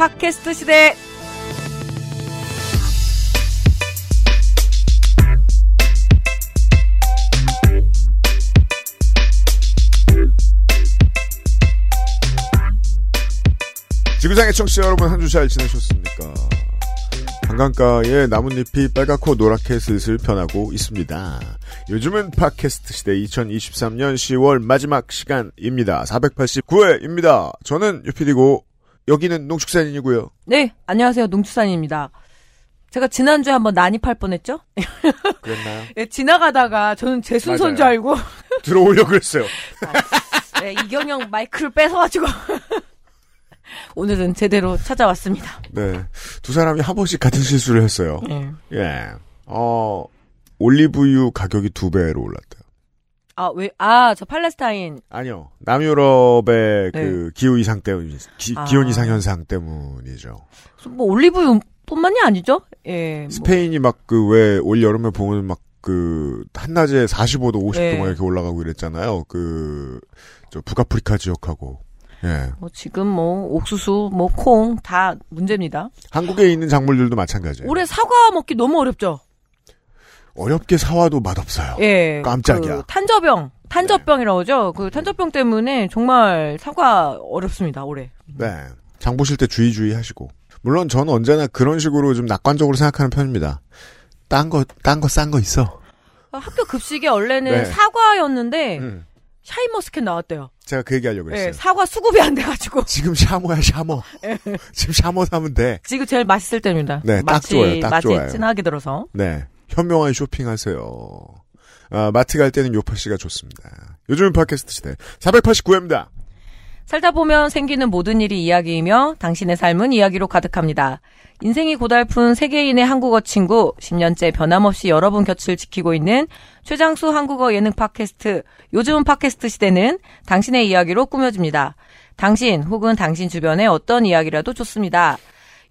팟캐스트 시대. 지구상의 청취자 여러분 한 주 잘 지내셨습니까? 한강가의 나뭇잎이 빨갛고 노랗게 슬슬 변하고 있습니다. 요즘은 팟캐스트 시대 2023년 10월 마지막 시간입니다. 489회입니다. 저는 유피디고 여기는 농축산인이고요. 네, 안녕하세요. 농축산입니다. 제가 지난주에 한번 난입할 뻔했죠? 그랬나요? 예, 지나가다가 저는 제 순서인. 줄 알고 들어오려고 그랬어요. 네, 이경영 마이크를 뺏어가지고 오늘은 제대로 찾아왔습니다. 네. 두 사람이 한 번씩 같은 실수를 했어요. 예. 예. 어, 올리브유 가격이 두 배로 올랐대요. 아, 왜, 아, 저 팔레스타인. 아니요. 남유럽의 네. 그 기후 이상 때문, 기, 아. 기온 이상 현상 때문이죠. 뭐 올리브유 뿐만이 아니죠? 예. 뭐, 스페인이 막그 왜 올 여름에 보면 막 그 한낮에 45도 50도 네. 막 이렇게 올라가고 이랬잖아요. 그 저 북아프리카 지역하고 예 뭐 지금 뭐 옥수수, 뭐 콩 다 문제입니다. 한국에 있는 작물들도 마찬가지예요. 올해 사과 먹기 너무 어렵죠? 어렵게 사와도 맛없어요. 예. 깜짝이야. 그 탄저병, 탄저병이라고 하죠. 그 탄저병 때문에 정말 사과 어렵습니다, 올해. 네. 장 보실 때 주의 주의 하시고. 물론 저는 언제나 그런 식으로 좀 낙관적으로 생각하는 편입니다. 딴 거, 딴 거 싼 거 있어. 학교 급식에 원래는 네. 사과였는데 음. 샤인머스켓 나왔대요. 제가 그 얘기 하려고 예, 했어요. 사과 수급이 안 돼가지고 지금 샤머야, 샤머. 지금 샤머 사면 돼. 지금 제일 맛있을 때입니다. 네, 딱 좋아요, 딱 맛이 좋아요. 진하게 들어서. 네. 현명한 쇼핑하세요. 아, 마트 갈 때는 요파 씨가 좋습니다. 요즘은 팟캐스트 시대 489회입니다. 살다 보면 생기는 모든 일이 이야기이며 당신의 삶은 이야기로 가득합니다. 인생이 고달픈 세계인의 한국어 친구, 10년째 변함없이 여러분 곁을 지키고 있는 최장수 한국어 예능 팟캐스트, 요즘은 팟캐스트 시대는 당신의 이야기로 꾸며집니다. 당신 혹은 당신 주변의 어떤 이야기라도 좋습니다.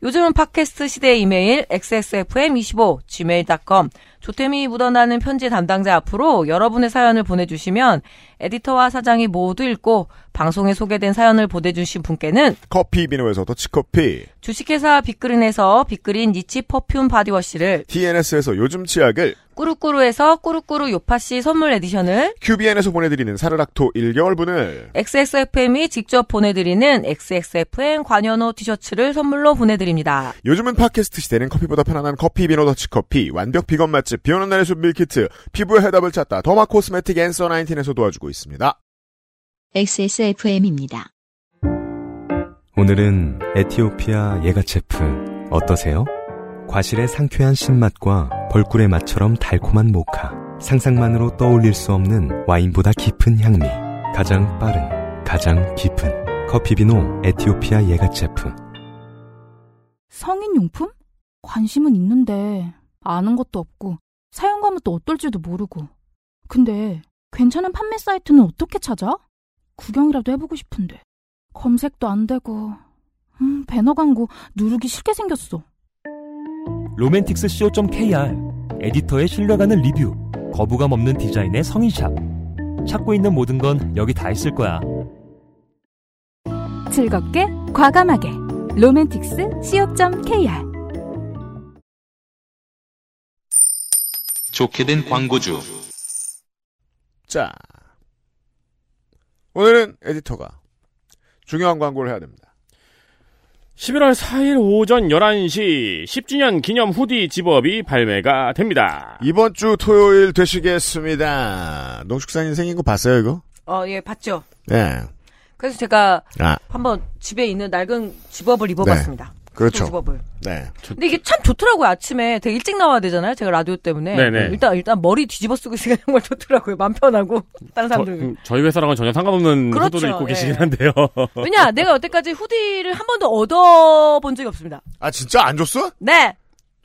요즘은 팟캐스트 시대의 이메일 xsfm25 gmail.com 조템이 묻어나는 편지 담당자 앞으로 여러분의 사연을 보내주시면 에디터와 사장이 모두 읽고 방송에 소개된 사연을 보내주신 분께는 커피비노에서 더치커피, 주식회사 빅그린에서 빅그린 niche perfume body wash를 TNS에서 요즘 치약을, 꾸루꾸루에서 꾸루꾸루 요파시 선물 에디션을 QBN에서 보내드리는 사르락토 1개월분을, XSFM이 직접 보내드리는 XSFM 관여노 티셔츠를 선물로 보내드립니다. 요즘은 팟캐스트 시대는 커피보다 편안한 커피비노 더치커피, 완벽 비건 맛 집, 비오는 날의 숲 밀키트, 피부의 해답을 찾다 derma cosmetic 앤서 19에서 도와주고 있습니다. XSFM입니다. 오늘은 에티오피아 예가체프 어떠세요? 과실의 상쾌한 신맛과 벌꿀의 맛처럼 달콤한 모카 상상만으로 떠올릴 수 없는 와인보다 깊은 향미 가장 빠른 가장 깊은 커피비노 에티오피아 예가체프 성인용품? 관심은 있는데 아는 것도 없고 사용감은 또 어떨지도 모르고. 근데 괜찮은 판매 사이트는 어떻게 찾아? 구경이라도 해보고 싶은데. 검색도 안 되고 음, 배너 광고 누르기 싫게 생겼어. 로맨틱스 co.kr 에디터의 신뢰가는 리뷰 거부감 없는 디자인의 성인샵. 찾고 있는 모든 건 여기 다 있을 거야. 즐겁게 과감하게. 로맨틱스 co.kr 좋게 된 광고주. 자. 오늘은 에디터가 중요한 광고를 해야 됩니다. 11월 4일 오전 11시 10주년 기념 후디 집업이 발매가 됩니다. 이번 주 토요일 되시겠습니다. 농축산인 생긴 거 봤어요, 이거? 어, 예, 봤죠. 네. 그래서 제가 아, 한번 집에 있는 낡은 집업을 입어봤습니다. 그렇죠. 집업을. 네. 근데 이게 참 좋더라고요. 아침에 되게 일찍 나와야 되잖아요. 제가 라디오 때문에. 네네. 일단 일단 머리 뒤집어 쓰고 있으니까 정말 좋더라고요. 맘 편하고 다른 저, 사람들. 음, 저희 회사랑은 전혀 상관없는 그렇죠. 후드를 입고 예. 계시긴 한데요. 왜냐, 내가 여태까지 후디를 한 번도 얻어본 적이 없습니다. 아 진짜 안 줬어? 네,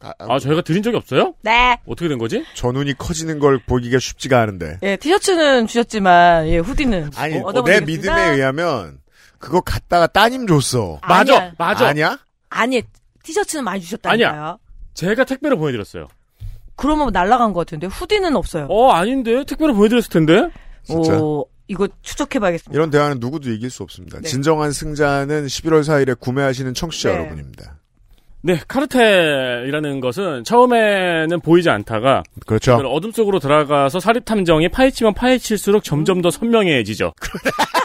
아, 아, 아, 저희가 드린 적이 없어요? 네. 어떻게 된 거지? 저 눈이 커지는 걸 보기가 쉽지가 않은데. 예, 티셔츠는 주셨지만 예, 후디는 아니 어, 어, 내. 믿음에 의하면 그거 갖다가 따님 줬어. 맞아. 맞아. 아니야? 아니, 티셔츠는 많이 주셨다니까요. 제가 택배로 보내드렸어요. 그러면 날라간 것 같은데 후디는 없어요. 어, 아닌데? 택배로 보내드렸을 텐데? 진짜. 오, 이거 추적해봐야겠습니다. 이런 대화는 누구도 이길 수 없습니다. 네. 진정한 승자는 11월 4일에 구매하시는 청취자 네. 여러분입니다. 네, 카르텔이라는 것은 처음에는 보이지 않다가 그렇죠. 어둠 속으로 들어가서 사립 탐정이 파헤치면 파헤칠수록 점점 더 선명해지죠.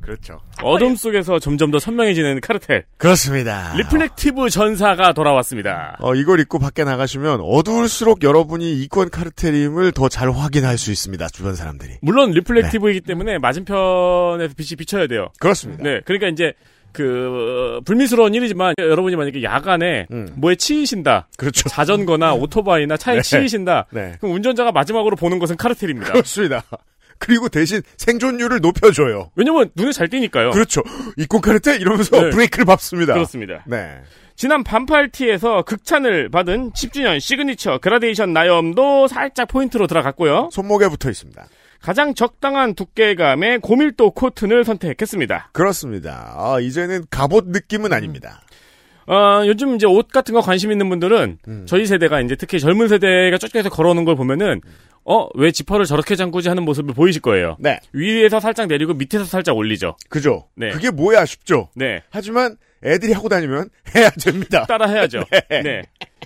그렇죠. 어둠 속에서 점점 더 선명해지는 카르텔. 그렇습니다. reflective 전사가 돌아왔습니다. 어, 이걸 입고 밖에 나가시면 어두울수록 여러분이 이권 카르텔임을 더 잘 확인할 수 있습니다. 주변 사람들이. 물론 reflective이기 때문에 맞은편에서 빛이 비쳐야 돼요. 그렇습니다. 네, 그러니까 이제 그 어, 불미스러운 일이지만 여러분이 만약에 야간에 음. 뭐에 치이신다. 그렇죠. 자전거나 오토바이나 차에 네. 치이신다. 네. 그럼 운전자가 마지막으로 보는 것은 카르텔입니다. 그렇습니다. 그리고 대신 생존율을 높여줘요. 왜냐면 눈에 잘 띄니까요. 그렇죠. 이권 카르텔 이러면서 네. 브레이크를 밟습니다. 그렇습니다. 네. 지난 반팔티에서 극찬을 받은 10주년 시그니처 그라데이션 나염도 살짝 포인트로 들어갔고요. 손목에 붙어 있습니다. 가장 적당한 두께감의 고밀도 코튼을 선택했습니다. 그렇습니다. 아, 이제는 갑옷 느낌은 아닙니다. 어, 요즘 이제 옷 같은 거 관심 있는 분들은 음. 저희 세대가 이제 특히 젊은 세대가 저쪽에서 걸어오는 걸 보면은 어, 왜 지퍼를 저렇게 잠그지 하는 모습을 보이실 거예요. 네. 위에서 살짝 내리고 밑에서 살짝 올리죠. 그죠? 네. 그게 뭐야 싶죠? 네. 하지만 애들이 하고 다니면 해야 됩니다. 따라 해야죠. 네.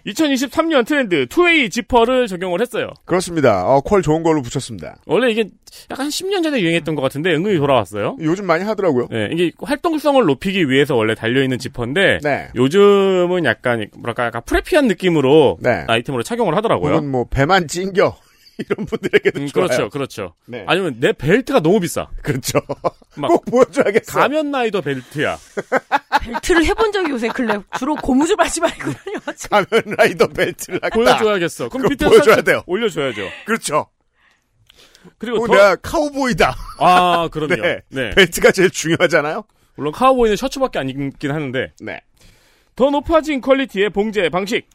2023년 트렌드 투웨이 지퍼를 적용을 했어요. 그렇습니다. 어, 퀄 좋은 걸로 붙였습니다. 원래 이게 약간 10년 전에 유행했던 것 같은데 은근히 돌아왔어요. 요즘 많이 하더라고요. 네, 이게 활동성을 높이기 위해서 원래 달려있는 지퍼인데 네. 요즘은 약간 뭐랄까 약간 프레피한 느낌으로 네. 아이템으로 착용을 하더라고요. 혹은 뭐 배만 찡겨 이런 분들에게도 음, 좋아요. 그렇죠, 그렇죠. 네. 아니면 내 벨트가 너무 비싸. 그렇죠. 막꼭 보여줘야겠어. 가면 라이더 벨트야. 벨트를 해본 적이 요새 근래 주로 고무줄 하지 말거든요. 가면 라이더 벨트를 하겠다. 보여줘야겠어. 그럼 밑에서 보여줘야 돼요. 올려줘야죠. 그렇죠. 그리고 어, 더, 내가 카우보이다. 아, 그럼요. 네. 네. 벨트가 제일 중요하잖아요. 물론 카우보이는 셔츠밖에 안 입긴 하는데 네. 더 높아진 quality의 봉제 방식.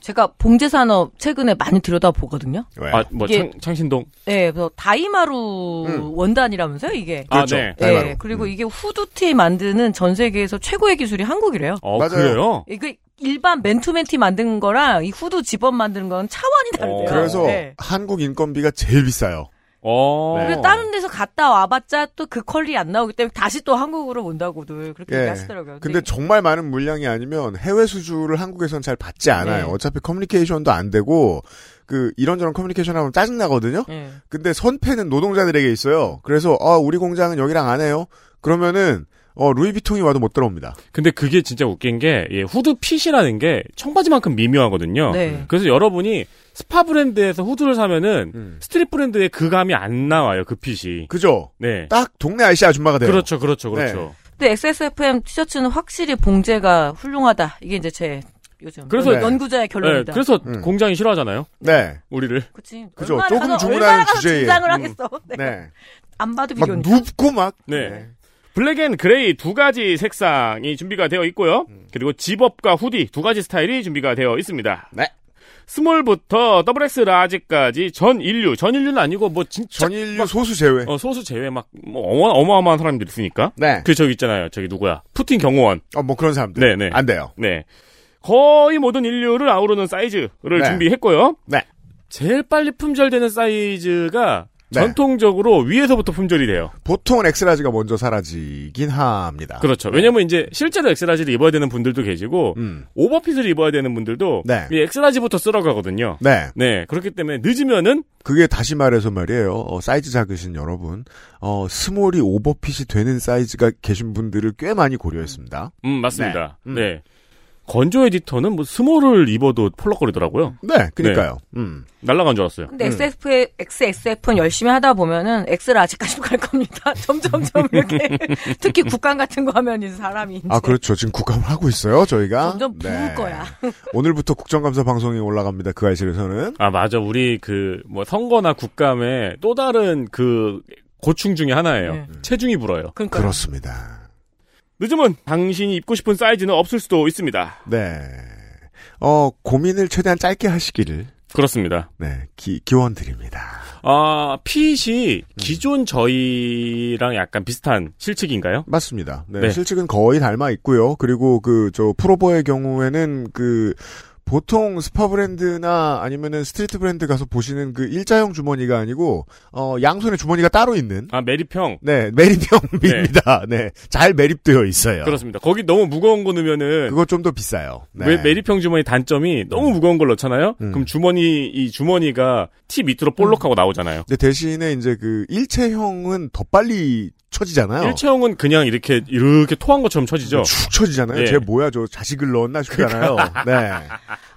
제가 봉제 산업 최근에 많이 들여다보거든요. 왜? 아, 뭐 이게- 창, 창신동. 네, 그래서 다이마루 음. 원단이라면서요, 이게. 아, 그렇죠. 네. 다이마루. 네, 그리고 이게 후드티 만드는 전 세계에서 최고의 기술이 한국이래요. 어, 맞아요. 그래요? 이게 일반 맨투맨티 만드는 거랑 이 후드 집업 만드는 건 차원이 다르대요. 어, 그래서 네. 한국 인건비가 제일 비싸요. 어. 네. 그리고 다른 데서 갔다 와봤자 또 그 퀄리 안 나오기 때문에 다시 또 한국으로 온다고들 그렇게 예. 얘기하시더라고요. 근데 정말 많은 물량이 아니면 해외 수주를 한국에선 잘 받지 않아요. 네. 어차피 커뮤니케이션도 안 되고 그 이런저런 커뮤니케이션 하면 짜증 나거든요. 예. 근데 선택은 노동자들에게 있어요. 그래서 아 우리 공장은 여기랑 안 해요. 그러면은 어 루이비통이 와도 못 들어옵니다. 근데 그게 진짜 웃긴 게, 예, 후드 fit이라는 게 청바지만큼 미묘하거든요. 네. 그래서 여러분이 스파 브랜드에서 후드를 사면은 음. street 브랜드의 그 감이 안 나와요, 그 fit이. 그죠? 네. 딱 동네 아저씨 아줌마가 돼요. 그렇죠, 그렇죠, 그렇죠. 근데 XSFM 티셔츠는 확실히 봉제가 훌륭하다. 이게 이제 제 요즘 그래서- 연구자의 네, 결론이다. 그래서 음. 공장이 싫어하잖아요, 네. 우리를. 그치. 그죠. 얼마나 조금 주문하는 주제에. 긴장을 음. 하겠어. 네. 네. 안 봐도 막 비교니까. 눕고 막. 네. black and grey 두 가지 색상이 준비가 되어 있고요. 음. 그리고 zip-up과 hoodie 두 가지 스타일이 준비가 되어 있습니다. 네. 스몰부터 더블 X 라지까지 전 인류, 전 인류는 아니고 뭐 진짜 전 인류 소수 제외. 어, 소수 제외 막 뭐 어마, 어마어마한 사람들이 있으니까. 네. 그 저기 있잖아요. 저기 누구야? 푸틴 경호원. 어 뭐 그런 사람들. 네, 네. 안 돼요. 네. 거의 모든 인류를 아우르는 사이즈를 네. 준비했고요. 네. 제일 빨리 품절되는 사이즈가 네. 전통적으로 위에서부터 품절이 돼요. 보통은 X large가 먼저 사라지긴 합니다. 그렇죠. 왜냐면 이제 실제로 X large를 입어야 되는 분들도 계시고 음. 오버핏을 입어야 되는 분들도 네. 이 X large부터 쓸어가거든요. 네. 네. 그렇기 때문에 늦으면은 그게 다시 말해서 말이에요. 어, 사이즈 작으신 여러분, 어, 스몰이 오버핏이 되는 사이즈가 계신 분들을 꽤 많이 고려했습니다. 음 맞습니다. 네. 음. 네. 건조 에디터는 뭐 스몰을 입어도 펄럭거리더라고요. 네, 그니까요. 음. 날라간 줄 알았어요. 근데 XSF, XSF는 열심히 하다 보면은 X를 아직까지 갈 겁니다. 점점점 이렇게. 특히 국감 같은 거 하면 이제 사람이. 이제 아, 그렇죠. 지금 국감을 하고 있어요, 저희가. 점점 부을 네. 거야. 오늘부터 국정감사 방송이 올라갑니다, 그 알실에서는. 아 맞아 우리 그 뭐 선거나 국감에 또 다른 그 고충 중에 하나예요. 네. 체중이 불어요. 그러니까 그렇습니다. 늦으면 당신이 입고 싶은 사이즈는 없을 수도 있습니다. 네. 어, 고민을 최대한 짧게 하시기를, 그렇습니다. 네, 기, 기원 드립니다. 아 핏이 기존 저희랑 약간 비슷한 실측인가요? 맞습니다. 네, 네. 실측은 거의 닮아 있고요. 그리고 그, 저, 프로보의 경우에는 그, 보통 스파 브랜드나 아니면은 street 브랜드 가서 보시는 그 일자형 주머니가 아니고, 어, 양손에 주머니가 따로 있는, 아 메리평 네, 매립형입니다. 네. 잘 매립되어 있어요. 그렇습니다. 거기 너무 무거운 거 넣으면은 그거 좀 더 비싸요. 네. 왜 메리평 주머니 단점이 너무 무거운 걸 넣잖아요. 음. 그럼 주머니 이 주머니가 티 밑으로 볼록하고 나오잖아요. 근데 대신에 이제 그 일체형은 더 빨리 처지잖아요. 일체형은 그냥 이렇게 이렇게 토한 것처럼 쳐지죠. 축 처지잖아요. 예. 쟤 뭐야 저 자식을 넣었나 싶잖아요. 네.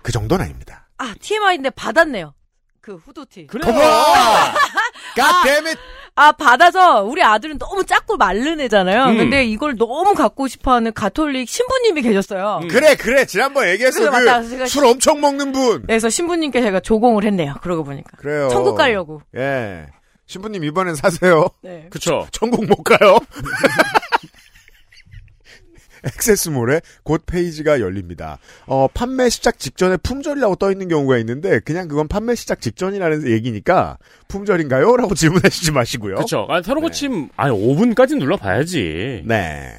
그 정도는 아닙니다. 아, TMI인데 받았네요. 그 후드티. 그래. God damn it! 아, 받아서 우리 아들은 너무 작고 마른 애잖아요. 음. 근데 이걸 너무 갖고 싶어 하는 가톨릭 신부님이 계셨어요. 음. 그래 그래 지난번 얘기했어. 제가 그술 엄청 먹는 분. 그래서 신부님께 제가 조공을 했네요. 그러고 보니까. 그래요. 천국 가려고. 예. 신부님 이번엔 사세요. 네. 그쵸. 천국 못 가요. 액세스몰에 곧 페이지가 열립니다. 어, 판매 시작 직전에 품절이라고 떠 있는 경우가 있는데 그냥 그건 판매 시작 직전이라는 얘기니까 품절인가요? 라고 질문하시지 마시고요. 그쵸. 아, 새로 네. 고침, 아니, 5분까지 눌러봐야지. 네.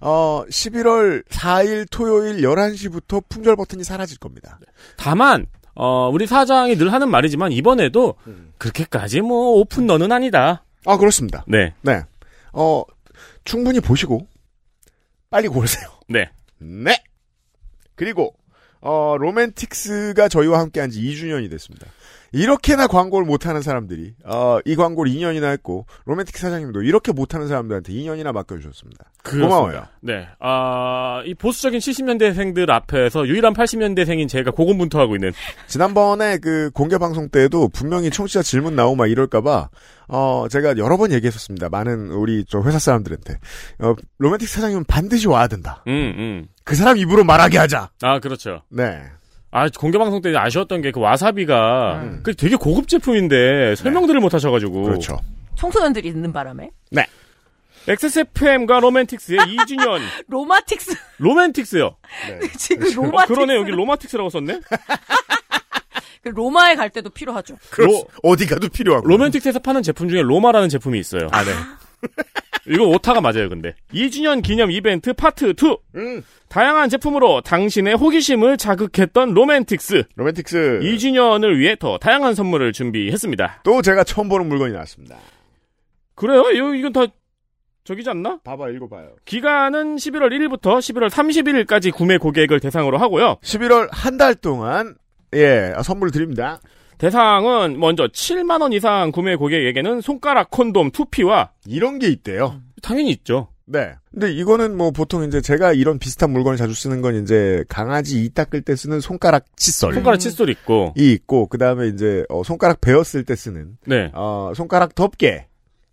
어, 11월 4일 토요일 11시부터 품절 버튼이 사라질 겁니다. 다만, 어, 우리 사장이 늘 하는 말이지만, 이번에도, 그렇게까지 뭐, 오픈 너는 아니다. 아, 그렇습니다. 네. 네. 어, 충분히 보시고 빨리 고르세요. 네. 네. 그리고 어, 로맨틱스가 저희와 함께한 지 2주년이 됐습니다. 이렇게나 광고를 못하는 사람들이 어, 이 광고를 2년이나 했고 로맨틱 사장님도 이렇게 못하는 사람들한테 2년이나 맡겨주셨습니다. 고마워요. 네. 아, 이 보수적인 70년대생들 앞에서 유일한 80년대생인 제가 고군분투하고 있는. 지난번에 그 공개 방송 때도 분명히 청취자 질문 나오고 막 이럴까봐 어 제가 여러 번 얘기했었습니다. 많은 우리 저 회사 사람들한테 어, 로맨틱 사장님은 반드시 와야 된다. 음, 음. 그 사람 입으로 말하게 하자. 아, 그렇죠. 네. 아, 공개 방송 때 아쉬웠던 게 그 와사비가, 음. 그 되게 고급 제품인데 설명들을 못 하셔가지고. 그렇죠. 청소년들이 있는 바람에. XSFM과 로맨틱스의 2주년. 로마틱스. 로맨틱스요. 네. 지금 어, 로마틱스. 그러네, 여기 로마틱스라고 썼네? 그 로마에 갈 때도 필요하죠. 로, 어디 가도 필요하고. 로맨틱스에서 파는 제품 중에 로마라는 제품이 있어요. 아, 네. 이거 오타가 맞아요, 근데. 2주년 기념 이벤트 파트 2. 음. 다양한 제품으로 당신의 호기심을 자극했던 로맨틱스. 로맨틱스. 2주년을 위해 더 다양한 선물을 준비했습니다. 또 제가 처음 보는 물건이 나왔습니다. 그래요? 이거, 이건 다, 저기지 않나? 봐봐, 읽어봐요. 기간은 11월 1일부터 11월 31일까지 구매 고객을 대상으로 하고요. 11월 한 달 동안, 예, 아, 선물 드립니다. 대상은 먼저 7만 원 이상 구매 고객에게는 손가락 콘돔 2P와 이런 게 있대요. 당연히 있죠. 네. 근데 이거는 뭐 보통 이제 제가 이런 비슷한 물건을 자주 쓰는 건 이제 강아지 이 닦을 때 쓰는 손가락 칫솔. 손가락 칫솔 있고. 이 있고, 그 다음에 이제, 어, 손가락 베었을 때 쓰는, 네. 어, 손가락 덮개.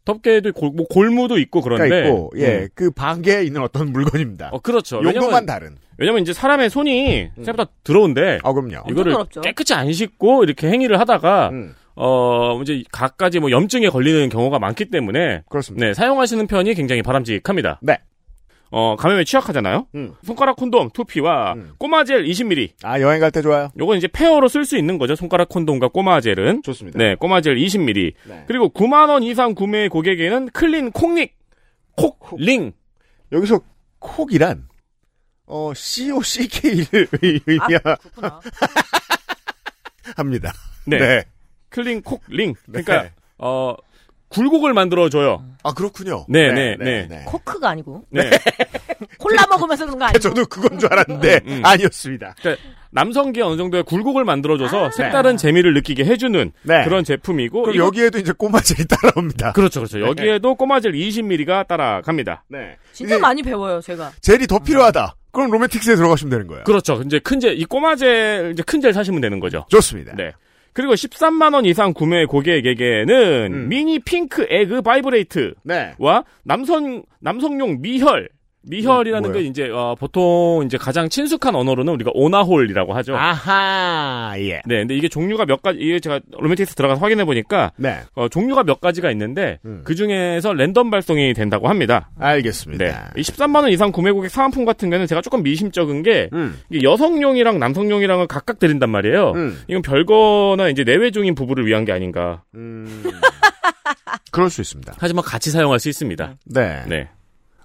덮개도 골, 뭐 골무도 있고 가 그런데. 있고, 예, 음. 그 반개에 있는 어떤 물건입니다. 어, 그렇죠. 용도만 왜냐면, 다른. 왜냐면 이제 사람의 손이 생각보다 더러운데. 아, 그럼요. 이거를. 깨끗이 안 씻고 이렇게 행위를 하다가 음, 어 이제 갖가지 뭐 염증에 걸리는 경우가 많기 때문에 그렇습니다. 네 사용하시는 편이 굉장히 바람직합니다. 네. 어 감염에 취약하잖아요. 음. 손가락 콘돔 2P와 음. 꼬마젤 20ml. 아, 여행 갈 때 좋아요. 요건 이제 pair로 쓸 수 있는 거죠. 손가락 콘돔과 꼬마젤은. 좋습니다. 네, 꼬마젤 20ml. 네. 그리고 9만 원 이상 구매 고객에는 clean cock닉 cock ring 여기서 cock이란, 어, C-O-C-K를 의미합니다. 그렇구나. 네. clean cock ring. 그러니까 네. 어 굴곡을 만들어 줘요. 아, 그렇군요. 네, 네, 네. Coke가 아니고. 네. 콜라 먹으면서 그런 거 아니고. 저도 그건 줄 알았는데, 음. 아니었습니다. 그러니까 남성기에 어느 정도의 굴곡을 만들어줘서 아. 색다른 재미를 느끼게 해주는 네. 그런 제품이고. 그럼 이거- 여기에도 이제 꼬마젤이 따라옵니다. 그렇죠, 그렇죠. 여기에도 꼬마젤 20ml가 따라갑니다. 네. 진짜 많이 배워요, 제가. 젤이 더 필요하다. 그럼 로맨틱스에 들어가시면 되는 거예요. 그렇죠. 이제 큰 젤, 이 꼬마젤, 이제 큰 젤 사시면 되는 거죠. 좋습니다. 네. 그리고 13만 원 이상 구매 고객에게는 음. 미니 핑크 에그 바이브레이트와 네. 남성, 남성용 미혈, 미혈이라는 음, 게 뭐예요? 이제, 어, 보통 이제 가장 친숙한 언어로는 우리가 오나홀이라고 하죠. 아하, 예. 네, 근데 이게 종류가 몇 가지, 이게 제가 로맨틱스 들어가서 확인해 보니까, 네. 어, 종류가 몇 가지가 있는데, 음. 그 중에서 랜덤 발송이 된다고 합니다. 알겠습니다. 네. 이 13만 원 이상 구매 고객 사은품 같은 경우는 제가 조금 미심쩍은 게, 음. 여성용이랑 남성용이랑을 각각 드린단 말이에요. 음. 이건 별거나 이제 내외 중인 부부를 위한 게 아닌가. 음. 그럴 수 있습니다. 하지만 같이 사용할 수 있습니다. 네. 네.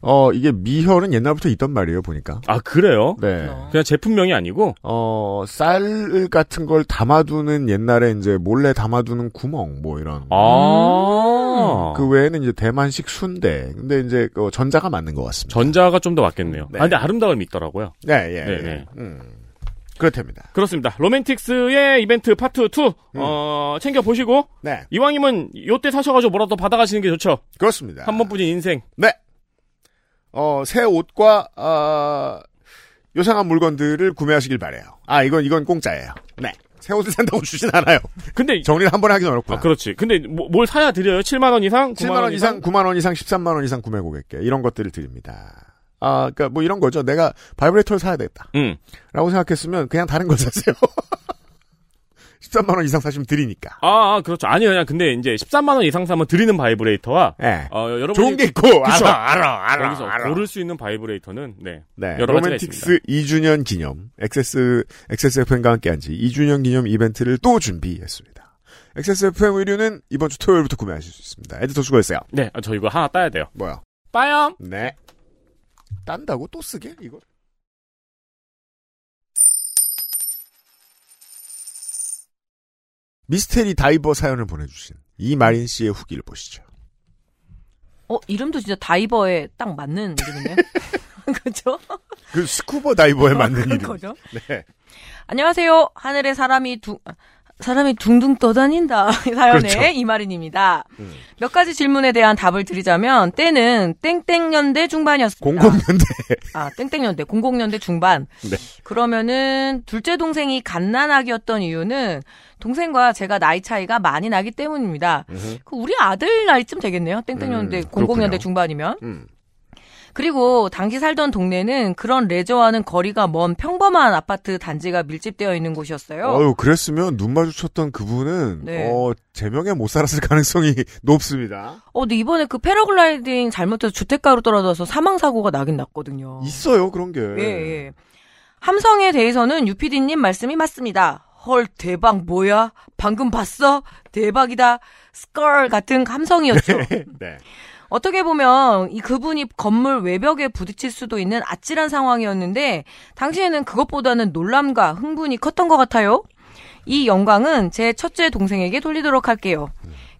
어, 이게 미혈은 옛날부터 있던 말이에요, 보니까. 아, 그래요? 네. 그냥 제품명이 아니고? 어, 쌀 같은 걸 담아두는 옛날에 이제 몰래 담아두는 구멍, 뭐 이런. 아. 그 외에는 이제 대만식 순대. 근데 이제 그 전자가 맞는 것 같습니다. 전자가 좀 더 맞겠네요. 네. 아, 근데 아름다움이 있더라고요. 네, 예. 네, 예. 네. 음. 그렇답니다. 그렇습니다. 로맨틱스의 이벤트 파트 2, 어, 챙겨보시고, 네. 이왕이면 요때 사셔가지고 뭐라도 받아가시는 게 좋죠. 그렇습니다. 한 번뿐인 인생. 네. 어, 새 옷과, 어, 요상한 물건들을 구매하시길 바래요 아, 이건, 이건 공짜예요. 네. 새 옷을 산다고 주진 않아요. 근데, 정리를 한 번에 하긴 어렵구나. 아, 그렇지. 근데 뭐, 뭘 사야 드려요? 7만 원 이상? 7만원 이상, 9만 원 이상, 13만 원 이상 구매 고객께. 이런 것들을 드립니다. 아, 그니까 뭐 이런 거죠. 내가 바이브레이터를 사야 되겠다. 응. 라고 생각했으면 그냥 다른 걸 사세요. 13만 원 이상 사시면 드리니까. 아, 아, 그렇죠. 아니요, 그냥 근데 이제 13만 원 이상 사면 드리는 바이브레이터와, 예. 어, 여러분. 좋은 게 있고, 그쵸. 알아, 알아, 알아. 여기서 알아. 고를 수 있는 바이브레이터는, 네. 네. 여러 로맨틱스 2주년 기념, XS, XSFM과 함께한 지 2주년 기념 이벤트를 또 준비했습니다. XSFM 의류는 이번 주 토요일부터 구매하실 수 있습니다. 에디터 수고했어요. 네, 아, 저 이거 하나 따야 돼요. 뭐야? 빠염! 네. 딴다고 또 쓰게? 이거? 미스테리 다이버 사연을 보내주신 이마린 씨의 후기를 보시죠. 어, 이름도 진짜 다이버에 딱 맞는 이름이네요. 그죠? 그 스쿠버 다이버에 맞는 그런 이름. 거죠. 네. 안녕하세요. 하늘에 사람이 두, 아, 사람이 둥둥 떠다닌다. 사연의 그렇죠. 이마린입니다. 음. 몇 가지 질문에 대한 답을 드리자면, 때는 땡땡년대 중반이었습니다. 00년대. 아, 땡땡년대, 00년대 중반. 네. 그러면은, 둘째 동생이 갓난아기였던 이유는, 동생과 제가 나이 차이가 많이 나기 때문입니다. 그 우리 아들 나이쯤 되겠네요. 땡땡년대, 음, 00년대 그렇군요. 중반이면. 음. 그리고 당시 살던 동네는 그런 레저와는 거리가 먼 평범한 아파트 단지가 밀집되어 있는 곳이었어요. 어유 그랬으면 눈 마주쳤던 그분은 네. 어 제명에 못 살았을 가능성이 높습니다. 어, 근데 이번에 그 패러글라이딩 잘못해서 주택가로 떨어져서 사망 사고가 나긴 났거든요. 있어요 그런 게. 예, 예. 함성에 대해서는 유피디님 말씀이 맞습니다. 헐, 대박, 뭐야? 방금 봤어? 대박이다. 스컬 같은 함성이었죠. 네. 어떻게 보면 이 그분이 건물 외벽에 부딪힐 수도 있는 아찔한 상황이었는데 당시에는 그것보다는 놀람과 흥분이 컸던 것 같아요. 이 영광은 제 첫째 동생에게 돌리도록 할게요.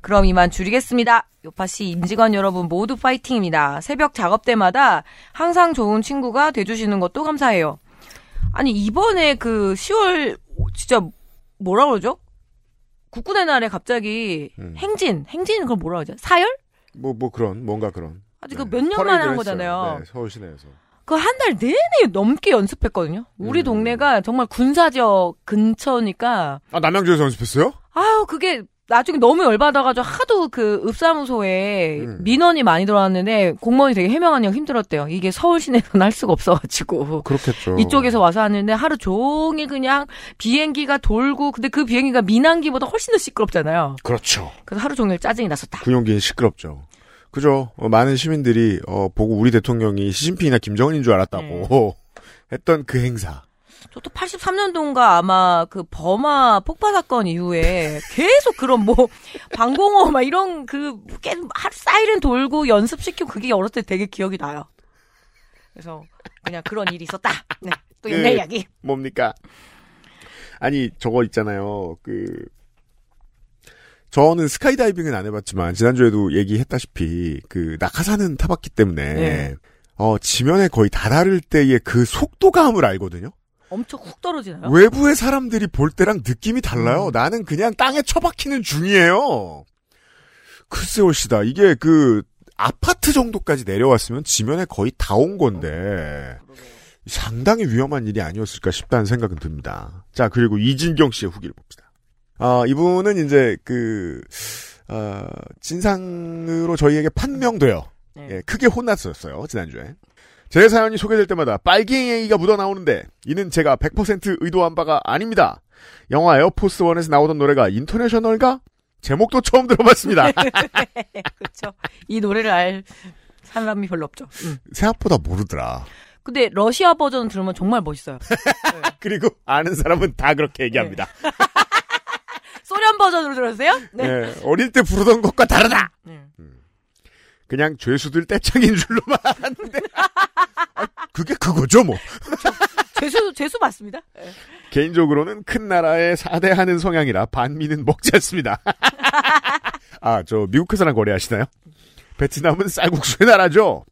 그럼 이만 줄이겠습니다. 요파씨 임직원 여러분 모두 파이팅입니다. 새벽 작업 때마다 항상 좋은 친구가 돼주시는 것도 감사해요. 아니 이번에 그 10월 진짜 뭐라 그러죠? 국군의 날에 갑자기 음. 행진, 행진 그걸 뭐라 그러죠? 사열? 뭐, 뭐 그런, 뭔가 그런. 아직 그몇년 만에 한 거잖아요. 네, 서울 시내에서. 그 한 달 내내 넘게 연습했거든요. 우리 음. 동네가 정말 군사지역 근처니까 아, 남양주에서 연습했어요? 아유 그게 나중에 너무 열받아가지고 하도 그 읍사무소에 음. 민원이 많이 들어왔는데 공무원이 되게 해명하느라 힘들었대요. 이게 서울 시내에서는 할 수가 없어가지고. 그렇겠죠. 이쪽에서 와서 하는데 하루 종일 그냥 비행기가 돌고 근데 그 비행기가 민항기보다 훨씬 더 시끄럽잖아요. 그렇죠. 그래서 하루 종일 짜증이 났었다. 군용기는 시끄럽죠. 그죠. 어, 많은 시민들이, 어, 보고 우리 대통령이 시진핑이나 김정은인 줄 알았다고 네. 했던 그 행사. 저도 83년도인가 아마 그 버마 폭파 사건 이후에 계속 그런 뭐 방공호 막 이런 그 사이렌 돌고 연습시키고 그게 어렸을 때 되게 기억이 나요. 그래서 그냥 그런 일이 있었다. 네. 또 옛날 그- 이야기. 뭡니까? 아니, 저거 있잖아요. 그, 저는 스카이다이빙은 안 해봤지만, 지난주에도 얘기했다시피, 그, 낙하산은 타봤기 때문에, 네. 어, 지면에 거의 다다를 때의 그 속도감을 알거든요? 엄청 훅 떨어지나요? 외부의 사람들이 볼 때랑 느낌이 달라요. 음. 나는 그냥 땅에 처박히는 중이에요. 글쎄요, 시다. 이게 그, 아파트 정도까지 내려왔으면 지면에 거의 다 온 건데, 상당히 위험한 일이 아니었을까 싶다는 생각은 듭니다. 자, 그리고 이진경 씨의 후기를 봅시다. 아, 이분은 이제 그, 어, 진상으로 저희에게 판명돼요. 네. 예, 크게 혼났었어요, 지난주에. 제 사연이 소개될 때마다 빨갱이가 묻어나오는데, 이는 제가 100% 의도한 바가 아닙니다. 영화 에어포스 원에서 나오던 노래가 인터내셔널가? 제목도 처음 들어봤습니다. 그렇죠. 이 노래를 알 사람이 별로 없죠. 음. 생각보다 모르더라. 근데 러시아 버전 들으면 정말 멋있어요. 그리고 아는 사람은 다 그렇게 얘기합니다. 소련 버전으로 들었어요? 네. 예, 어릴 때 부르던 것과 다르다! 네. 그냥 죄수들 떼창인 줄로만 아는데. 아, 그게 그거죠, 뭐. 죄수 죄수 맞습니다. 네. 개인적으로는 큰 나라에 사대하는 성향이라 반미는 먹지 않습니다. 아, 저 미국 회사랑 거래하시나요? 베트남은 쌀국수의 나라죠.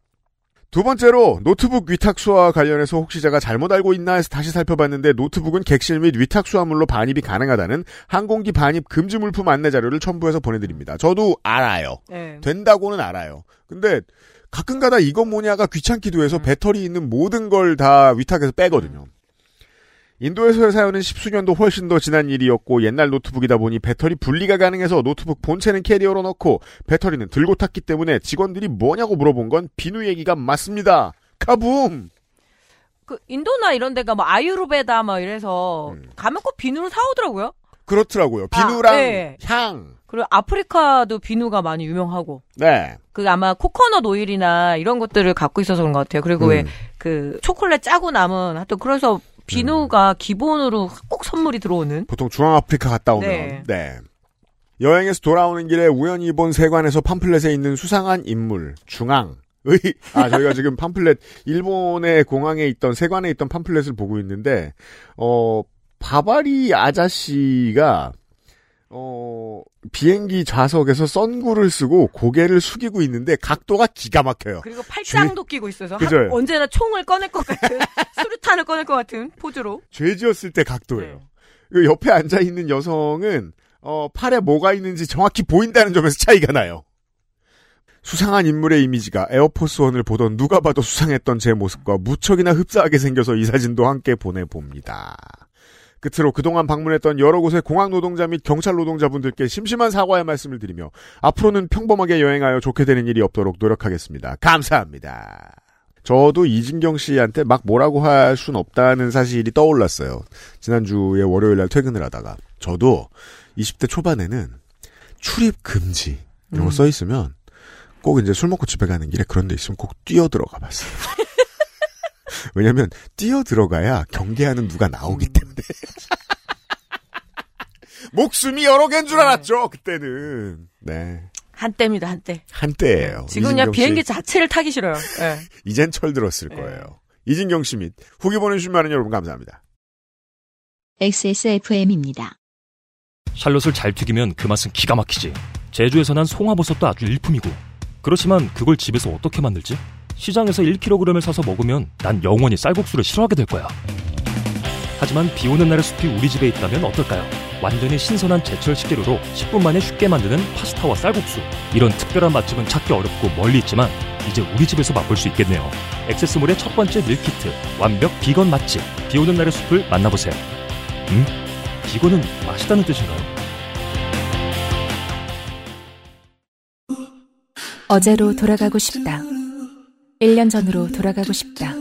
두 번째로 노트북 위탁수와 관련해서 혹시 제가 잘못 알고 있나 해서 다시 살펴봤는데 노트북은 객실 및 위탁 수화물로 반입이 가능하다는 항공기 반입 금지 물품 안내 자료를 첨부해서 보내드립니다. 저도 알아요. 네. 된다고는 알아요. 근데 가끔가다 이건 뭐냐가 귀찮기도 해서 배터리 있는 모든 걸 다 위탁해서 빼거든요. 인도에서의 사연은 십수년도 훨씬 더 지난 일이었고 옛날 노트북이다 보니 배터리 분리가 가능해서 노트북 본체는 캐리어로 넣고 배터리는 들고 탔기 때문에 직원들이 뭐냐고 물어본 건 비누 얘기가 맞습니다. 카붐! 그 인도나 이런 데가 뭐 아유르베다 뭐 이래서 음. 가면 꼭 비누를 사오더라고요. 그렇더라고요. 아, 비누랑 네. 향. 그리고 아프리카도 비누가 많이 유명하고 네. 그 아마 코코넛 오일이나 이런 것들을 갖고 있어서 그런 것 같아요. 그리고 음. 왜그 초콜릿 짜고 남은 하여튼 그래서 비누가 기본으로 꼭 선물이 들어오는 보통 중앙아프리카 갔다 오면 네. 네. 여행에서 돌아오는 길에 우연히 본 세관에서 팜플렛에 있는 수상한 인물 중앙 의, 아, 저희가 지금 팜플렛, 일본의 공항에 있던, 세관에 있던 팜플렛을 보고 있는데, 어, 바바리 아저씨가, 어, 비행기 좌석에서 선구를 쓰고 고개를 숙이고 있는데 각도가 기가 막혀요. 그리고 팔짱도 끼고 있어서? 한- 언제나 총을 꺼낼 것 같은 수류탄을 꺼낼 것 같은 포즈로 죄 지었을 때 각도예요. 네. 그 옆에 앉아 있는 여성은 어, 팔에 뭐가 있는지 정확히 보인다는 점에서 차이가 나요. 수상한 인물의 이미지가 에어포스원을 보던 누가 봐도 수상했던 제 모습과 무척이나 흡사하게 생겨서 이 사진도 함께 보내봅니다. 끝으로 그동안 방문했던 여러 곳의 공항 노동자 및 경찰 노동자분들께 심심한 사과의 말씀을 드리며 앞으로는 평범하게 여행하여 좋게 되는 일이 없도록 노력하겠습니다. 감사합니다. 저도 이진경 씨한테 막 뭐라고 할 순 없다는 사실이 떠올랐어요. 지난주에 월요일 날 퇴근을 하다가. 저도 20대 초반에는 출입 금지 이런 거 음. 써 있으면 꼭 이제 술 먹고 집에 가는 길에 그런 데 있으면 꼭 뛰어 들어가 봤어요. 왜냐면 뛰어 들어가야 경계하는 누가 나오기 음. 때문에. 목숨이 여러 개인 줄 알았죠, 그때는. 네. 한때입니다 한때. 한때예요. 지금 그냥. 비행기 자체를 타기 싫어요. 예. 이젠 철들었을 네. 거예요. 이진경 씨 및 후기 보내주신 많은 여러분 감사합니다. XSFM입니다. 샬롯을 잘 튀기면 그 맛은 기가 막히지. 제주에서 난 송화버섯도 아주 일품이고. 그렇지만 그걸 집에서 어떻게 만들지? 시장에서 1kg을 사서 먹으면 난 영원히 쌀국수를 싫어하게 될 거야. 하지만 비 오는 날의 숲이 우리 집에 있다면 어떨까요? 완전히 신선한 제철 식재료로 10분 만에 쉽게 만드는 파스타와 쌀국수. 이런 특별한 맛집은 찾기 어렵고 멀리 있지만 이제 우리 집에서 맛볼 수 있겠네요. 액세스몰의 첫 번째 밀키트, 완벽 비건 맛집. 비 오는 날의 숲을 만나보세요. 음? 비건은 맛있다는 뜻인가요? 어제로 돌아가고 싶다. 1년 전으로 돌아가고 싶다.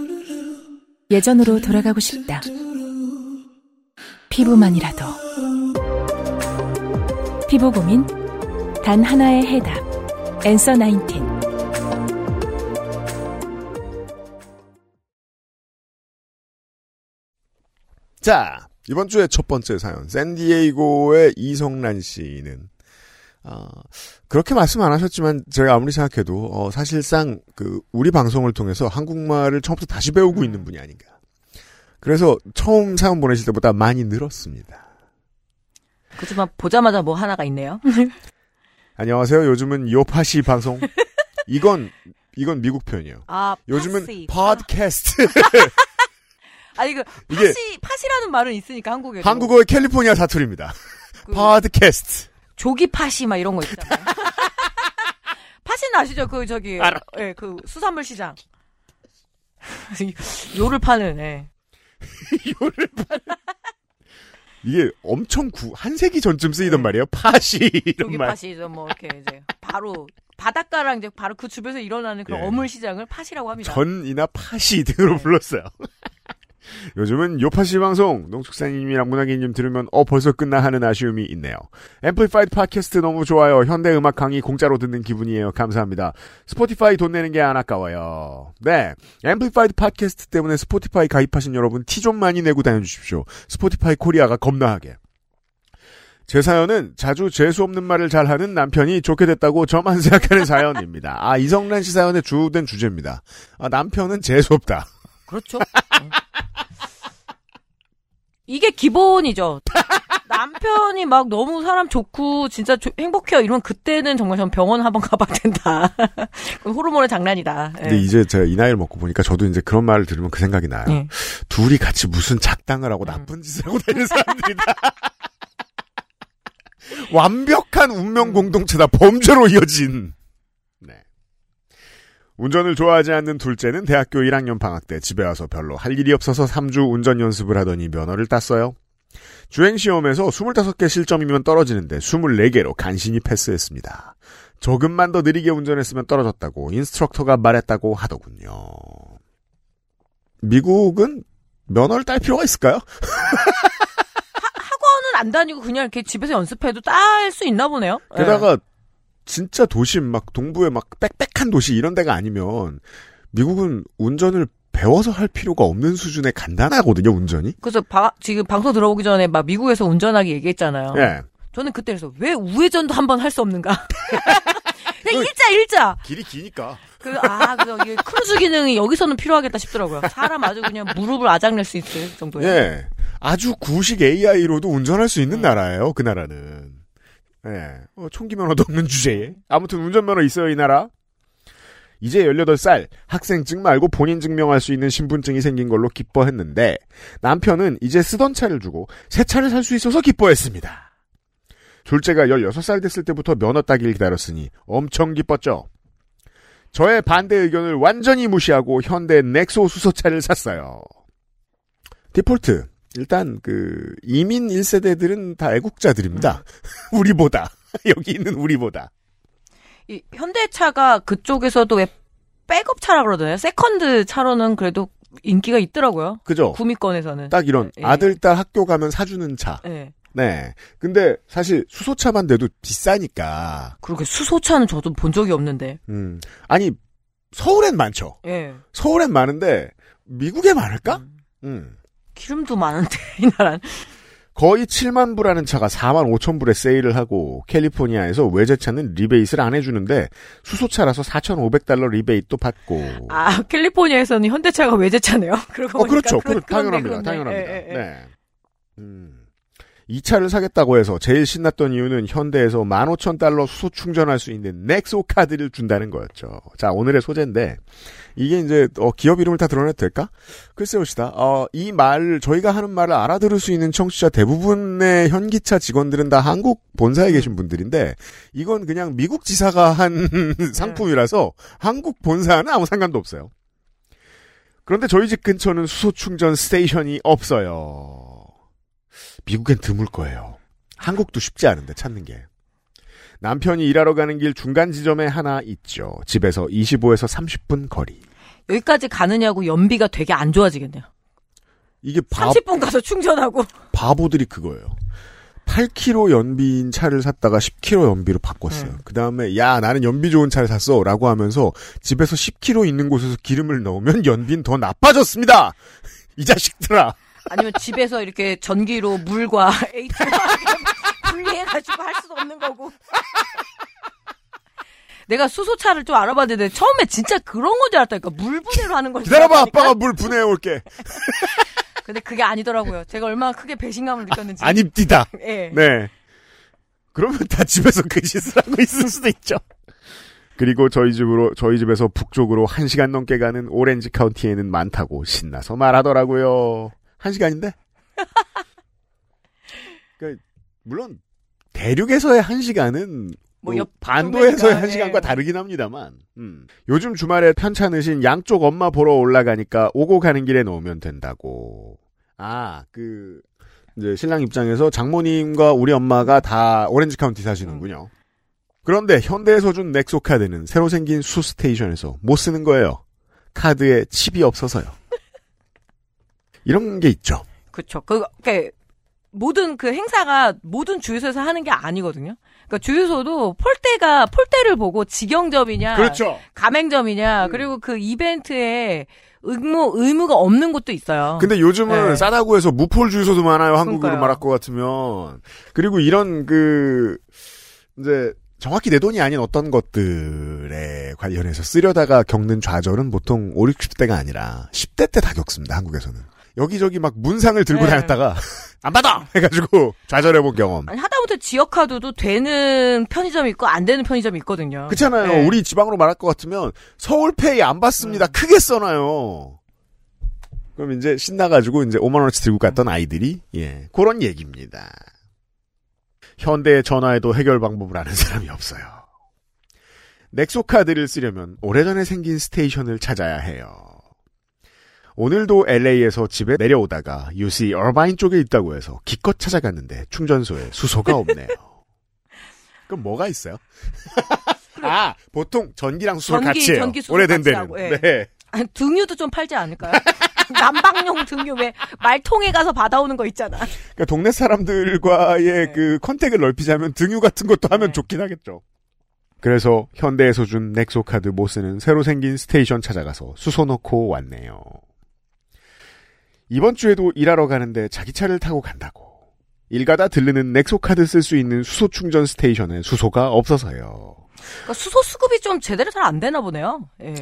예전으로 돌아가고 싶다. 피부만이라도. 피부 고민? 단 하나의 해답. 엔서 나인틴. 자, 이번 주에 첫 번째 사연. 샌디에이고의 이성란 씨는, 어, 그렇게 말씀 안 하셨지만, 제가 아무리 생각해도, 어, 사실상, 그, 우리 방송을 통해서 한국말을 처음부터 다시 배우고 있는 분이 아닌가. 그래서 처음 사연 보내실 때보다 많이 늘었습니다. 그렇지만 보자마자 뭐 하나가 있네요. 안녕하세요. 요즘은 요파시 방송. 이건, 이건 미국 표현이에요. 아, 요즘은 파시. 팟캐스트. 아니 그 이게- 파시 파시라는 말은 있으니까 한국에 한국어의 캘리포니아 사투리입니다. 그 팟캐스트. 조기 파시 막 이런 거 있잖아요. 파시는 아시죠? 그 저기 알아. 예, 그 수산물 시장. 요를 파는, 예. 요를 파는. 이게 엄청 구, 한 세기 전쯤 쓰이던 말이에요. 팥이 이런 말. 팥이죠, 뭐, 이렇게 이제. 바로, 바닷가랑 이제 바로 그 주변에서 일어나는 그런 예. 어물 시장을 팥이라고 합니다. 전이나 팥이 등으로 네. 불렀어요. 요즘은 요파시 방송 농축사님이랑 문학인님 들으면 어 벌써 끝나 하는 아쉬움이 있네요. 앰플리파이드 팟캐스트 너무 좋아요. 현대 음악 강의 공짜로 듣는 기분이에요. 감사합니다. 스포티파이 돈 내는 게 안 아까워요. 네, 앰플리파이드 팟캐스트 때문에 스포티파이 가입하신 여러분 티 좀 많이 내고 다녀주십시오. 스포티파이 코리아가 겁나하게. 제 사연은 자주 재수 없는 말을 잘하는 남편이 좋게 됐다고 저만 생각하는 사연입니다. 아 이성란 씨 사연의 주된 주제입니다. 아 남편은 재수 없다. 그렇죠. 응. 이게 기본이죠. 남편이 막 너무 사람 좋고 진짜 조- 행복해요. 이러면 그때는 정말 전 병원 한번 가봐야 된다. 호르몬의 장난이다. 예. 근데 이제 제가 이 나이를 먹고 보니까 저도 이제 그런 말을 들으면 그 생각이 나요. 예. 둘이 같이 무슨 작당을 음. 하고 나쁜 짓을 하고 다니는 사람들이다. 완벽한 운명 공동체다. 범죄로 이어진. 네. 운전을 좋아하지 않는 둘째는 대학교 1학년 방학 때 집에 와서 별로 할 일이 없어서 3주 운전 연습을 하더니 면허를 땄어요. 주행시험에서 25개 실점이면 떨어지는데 24개로 간신히 패스했습니다. 조금만 더 느리게 운전했으면 떨어졌다고 인스트럭터가 말했다고 하더군요. 미국은 면허를 딸 필요가 있을까요? 학원은 안 다니고 그냥 이렇게 집에서 연습해도 딸 수 있나 보네요. 예. 게다가 진짜 도심 막 동부의 막 빽빽한 도시 이런 데가 아니면 미국은 운전을 배워서 할 필요가 없는 수준의 간단하거든요, 운전이. 그래서 바- 지금 방송 들어오기 전에 막 미국에서 운전하기 얘기했잖아요. 예. 저는 그때 그래서 왜 우회전도 한 번 할 수 없는가? 그냥 일자 일자. 길이 기니까. 그, 아, 그래서 이게 크루즈 기능이 여기서는 필요하겠다 싶더라고요. 사람 아주 그냥 무릎을 아작낼 수 있을 정도예요. 예. 아주 구식 AI로도 운전할 수 있는 나라예요, 그 나라는. 예. 어, 총기 면허도 없는 주제에. 아무튼 운전면허 있어요, 이 나라. 이제 18살, 학생증 말고 본인 증명할 수 있는 신분증이 생긴 걸로 기뻐했는데, 남편은 이제 쓰던 차를 주고 새 차를 살 수 있어서 기뻐했습니다. 둘째가 16살 됐을 때부터 면허 따기를 기다렸으니 엄청 기뻤죠. 저의 반대 의견을 완전히 무시하고 현대 넥소 수소차를 샀어요. 디폴트. 일단 그 이민 1세대들은 다 애국자들입니다. 우리보다. 여기 있는 우리보다. 이 현대차가 그쪽에서도 왜 백업 차라 그러잖아요. 세컨드 차로는 그래도 인기가 있더라고요. 그죠? 구미권에서는. 딱 이런 예. 아들 딸 학교 가면 사주는 차. 예. 네. 근데 사실 수소차만 돼도 비싸니까. 그렇게 수소차는 저도 본 적이 없는데. 음. 아니 서울엔 많죠. 예. 서울엔 많은데 미국에 많을까? 음. 기름도 많은데 이 나라는. 거의 7만 불하는 차가 4만 5천 불에 세일을 하고 캘리포니아에서 외제차는 리베이트를 안 해주는데 수소차라서 4,500달러 리베이트도 받고. 아 캘리포니아에서는 현대차가 외제차네요. 그러고 어, 보니까 그렇죠. 그, 그런데, 당연합니다. 그런데. 당연합니다. 예, 예, 예. 네. 음. 이 차를 사겠다고 해서 제일 신났던 이유는 현대에서 15,000달러 수소 충전할 수 있는 넥소 카드를 준다는 거였죠. 자, 오늘의 소재인데, 이게 이제, 어, 기업 이름을 다 드러내도 될까? 글쎄 봅시다. 어, 이 말, 저희가 하는 말을 알아들을 수 있는 청취자 대부분의 현기차 직원들은 다 한국 본사에 계신 분들인데, 이건 그냥 미국 지사가 한 상품이라서 한국 본사는 아무 상관도 없어요. 그런데 저희 집 근처는 수소 충전 스테이션이 없어요. 미국엔 드물 거예요. 한국도 쉽지 않은데 찾는 게. 남편이 일하러 가는 길 중간 지점에 하나 있죠. 집에서 25에서 30분 거리. 여기까지 가느냐고 연비가 되게 안 좋아지겠네요. 이게 바, 30분 가서 충전하고. 바보들이 그거예요. 8km 연비인 차를 샀다가 10km 연비로 바꿨어요. 음. 그 다음에 야 나는 연비 좋은 차를 샀어 라고 하면서 집에서 10km 있는 곳에서 기름을 넣으면 연비는 더 나빠졌습니다. 이 자식들아. 아니면 집에서 이렇게 전기로 물과 H와 분리해가지고 할 수도 없는 거고. 내가 수소차를 좀 알아봤는데 처음에 진짜 그런 건 줄 알았다니까 물 분해로 하는 걸 기다려봐 알았다니까? 아빠가 물 분해해 올게. 근데 그게 아니더라고요. 제가 얼마나 크게 배신감을 느꼈는지. 아닙디다. 예. 네. 그러면 다 집에서 그 짓을 하고 있을 수도 있죠. 그리고 저희 집으로 저희 집에서 북쪽으로 1시간 넘게 가는 오렌지 카운티에는 많다고 신나서 말하더라고요. 1시간인데? 그러니까 물론 대륙에서의 1시간은 뭐그 옆- 반도에서의 한 시간과 예. 다르긴 합니다만. 음. 요즘 주말에 편찮으신 양쪽 엄마 보러 올라가니까 오고 가는 길에 놓으면 된다고. 아, 그 이제 신랑 입장에서 장모님과 우리 엄마가 다 오렌지 카운티 사시는군요. 그런데 현대에서 준 넥소 카드는 새로 생긴 수 스테이션에서 못 쓰는 거예요. 카드에 칩이 없어서요. 이런 게 있죠. 그쵸. 그, 그, 모든 그 행사가 모든 주유소에서 하는 게 아니거든요. 그러니까 주유소도 폴대가, 폴대를 보고 직영점이냐. 그렇죠. 가맹점이냐. 그리고 그 이벤트에 의무, 의무가 없는 곳도 있어요. 근데 요즘은 네. 싸다고 해서 무폴 주유소도 많아요. 한국으로 그러니까요. 말할 것 같으면. 그리고 이런 그 이제 정확히 내 돈이 아닌 어떤 것들에 관련해서 쓰려다가 겪는 좌절은 보통 5, 60대가 아니라 10대 때 다 겪습니다. 한국에서는. 여기저기 막 문상을 들고 네. 다녔다가 안 받아 해가지고 좌절해본 경험. 아니, 하다못해 지역카드도 되는 편의점이 있고 안 되는 편의점이 있거든요. 그렇잖아요. 네. 우리 지방으로 말할 것 같으면 서울페이 안 받습니다. 크게 써놔요. 그럼 이제 신나가지고 이제 5만 원어치 들고 갔던 아이들이 예 그런 얘기입니다. 현대의 전화에도 해결 방법을 아는 사람이 없어요. 넥소 카드를 쓰려면 오래전에 생긴 스테이션을 찾아야 해요. 오늘도 LA에서 집에 내려오다가 UC 얼바인 쪽에 있다고 해서 기껏 찾아갔는데 충전소에 수소가 없네요. 그럼 뭐가 있어요? 아, 보통 전기랑 수소 전기, 같이 해요. 전기 수소 오래된 데는. 예. 네. 아니, 등유도 좀 팔지 않을까요? 난방용 등유 왜 말통에 가서 받아오는 거 있잖아. 그러니까 동네 사람들과의 그 contact을 넓히자면 등유 같은 것도 하면 네. 좋긴 하겠죠. 그래서 현대에서 준 넥소 카드 못 쓰는 새로 생긴 station 찾아가서 수소 넣고 왔네요. 이번 주에도 일하러 가는데 자기 차를 타고 간다고. 일 가다 들르는 넥소 카드 쓸 수 있는 수소 충전 station에 수소가 없어서요. 그러니까 수소 수급이 좀 제대로 잘 안 되나 보네요. 예.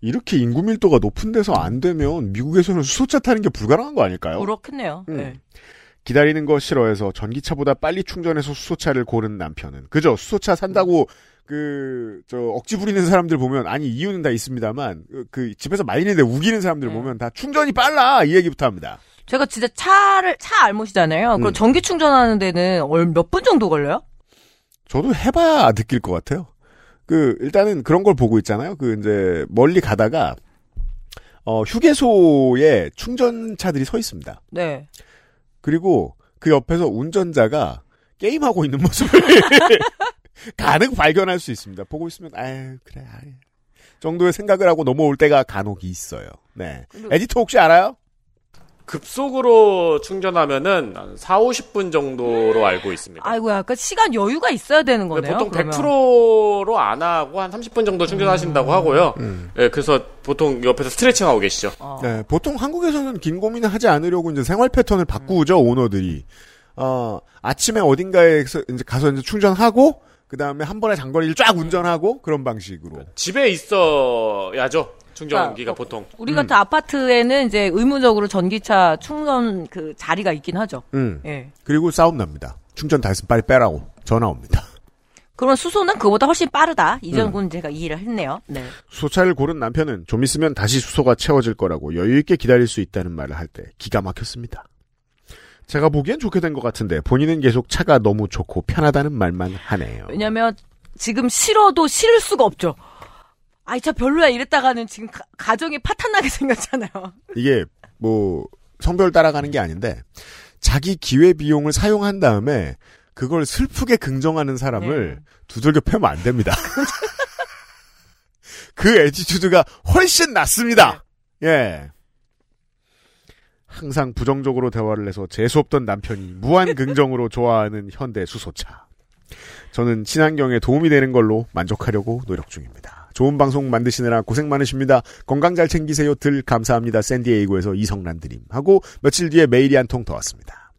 이렇게 인구 밀도가 높은 데서 안 되면 미국에서는 수소차 타는 게 불가능한 거 아닐까요? 그렇겠네요. 음. 예. 기다리는 거 싫어해서 전기차보다 빨리 충전해서 수소차를 고른 남편은 그저 수소차 산다고 그 저 억지 부리는 사람들 보면 아니 이유는 다 있습니다만 그, 그 집에서 말리는데 우기는 사람들 네. 보면 다 충전이 빨라 이 얘기부터 합니다. 제가 진짜 차를 차 알못이잖아요. 그럼 음. 전기 충전하는 데는 몇 분 정도 걸려요? 저도 해봐야 느낄 것 같아요. 그 일단은 그런 걸 보고 있잖아요. 그 이제 멀리 가다가 어 휴게소에 충전차들이 서 있습니다. 네. 그리고 그 옆에서 운전자가 게임하고 있는 모습을 가능 발견할 수 있습니다. 보고 있으면 아유 그래 아유. 정도의 생각을 하고 넘어올 때가 간혹 있어요. 네. 에디터 혹시 알아요? 급속으로 충전하면은 한 4, 50분 정도로 알고 있습니다. 아이고 약간 시간 여유가 있어야 되는 거네요. 보통 그러면. 100%로 안 하고 한 30분 정도 충전하신다고 하고요. 음. 예, 그래서 보통 옆에서 스트레칭 하고 계시죠. 어. 네. 보통 한국에서는 긴 고민을 하지 않으려고 이제 생활 패턴을 바꾸죠 오너들이. 어 아침에 어딘가에서 이제 가서 이제 충전하고 그 다음에 한 번에 장거리를 쫙 운전하고 그런 방식으로. 집에 있어야죠. 충전기가 그러니까 보통. 우리 같은 아파트에는 이제 의무적으로 전기차 충전 그 자리가 있긴 하죠. 음. 예. 그리고 싸움 납니다. 충전 다 했으면 빨리 빼라고 전화 옵니다. 그러면 수소는 그보다 훨씬 빠르다. 이 음. 정도는 제가 이해를 했네요. 네. 수소차를 고른 남편은 좀 있으면 다시 수소가 채워질 거라고 여유 있게 기다릴 수 있다는 말을 할 때 기가 막혔습니다. 제가 보기엔 좋게 된 것 같은데 본인은 계속 차가 너무 좋고 편하다는 말만 하네요. 왜냐면 지금 싫어도 싫을 수가 없죠. 아, 이 차 별로야 이랬다가는 지금 가, 가정이 파탄나게 생겼잖아요. 이게 뭐 성별 따라가는 게 아닌데 자기 기회 비용을 사용한 다음에 그걸 슬프게 긍정하는 사람을 네. 두들겨 패면 안 됩니다. 그 attitude가 훨씬 낫습니다. 예. 항상 부정적으로 대화를 해서 재수없던 남편이 무한 긍정으로 좋아하는 현대 수소차. 저는 친환경에 도움이 되는 걸로 만족하려고 노력 중입니다. 좋은 방송 만드시느라 고생 많으십니다. 건강 잘 챙기세요. 들 감사합니다. 샌디에이고에서 이성란 드림 하고 며칠 뒤에 메일이 한 통 더 왔습니다.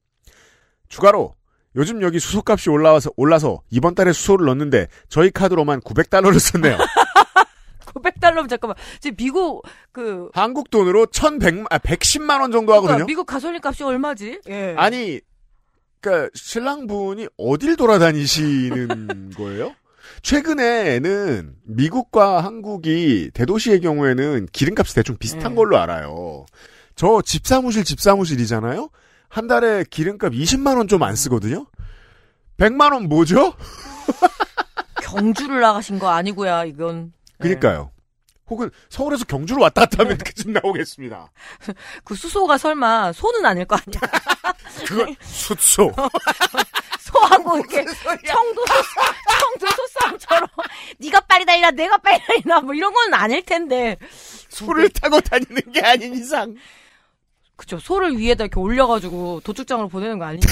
추가로 요즘 여기 수소값이 올라와서 올라서 이번 달에 수소를 넣었는데 저희 카드로만 900달러를 썼네요. 900달러면 잠깐만. 지금 미국 그 한국 돈으로 1,100 아, 110만 원 정도 하거든요. 그러니까 미국 가솔린 값이 얼마지? 예. 아니 그러니까 신랑분이 어딜 돌아다니시는 거예요? 최근에는 미국과 한국이 대도시의 경우에는 기름값이 대충 비슷한 음. 걸로 알아요. 저 집사무실 집사무실이잖아요. 한 달에 기름값 20만 원 좀 안 쓰거든요. 100만 원 뭐죠? 경주를 나가신 거 아니고야 이건. 그니까요. 혹은 서울에서 경주로 왔다 갔다 하면 그쯤 나오겠습니다. 그 수소가 설마 소는 아닐 거 아니야. 그건 숫소. 소하고 이렇게 청도 소 청도 소싸움처럼 네가 빨리 달리라 내가 빨리 달리라 뭐 이런 건 아닐 텐데. 소를 타고 다니는 게 아닌 이상. 그쵸 소를 위에다 이렇게 올려가지고 도축장으로 보내는 거 아니니까.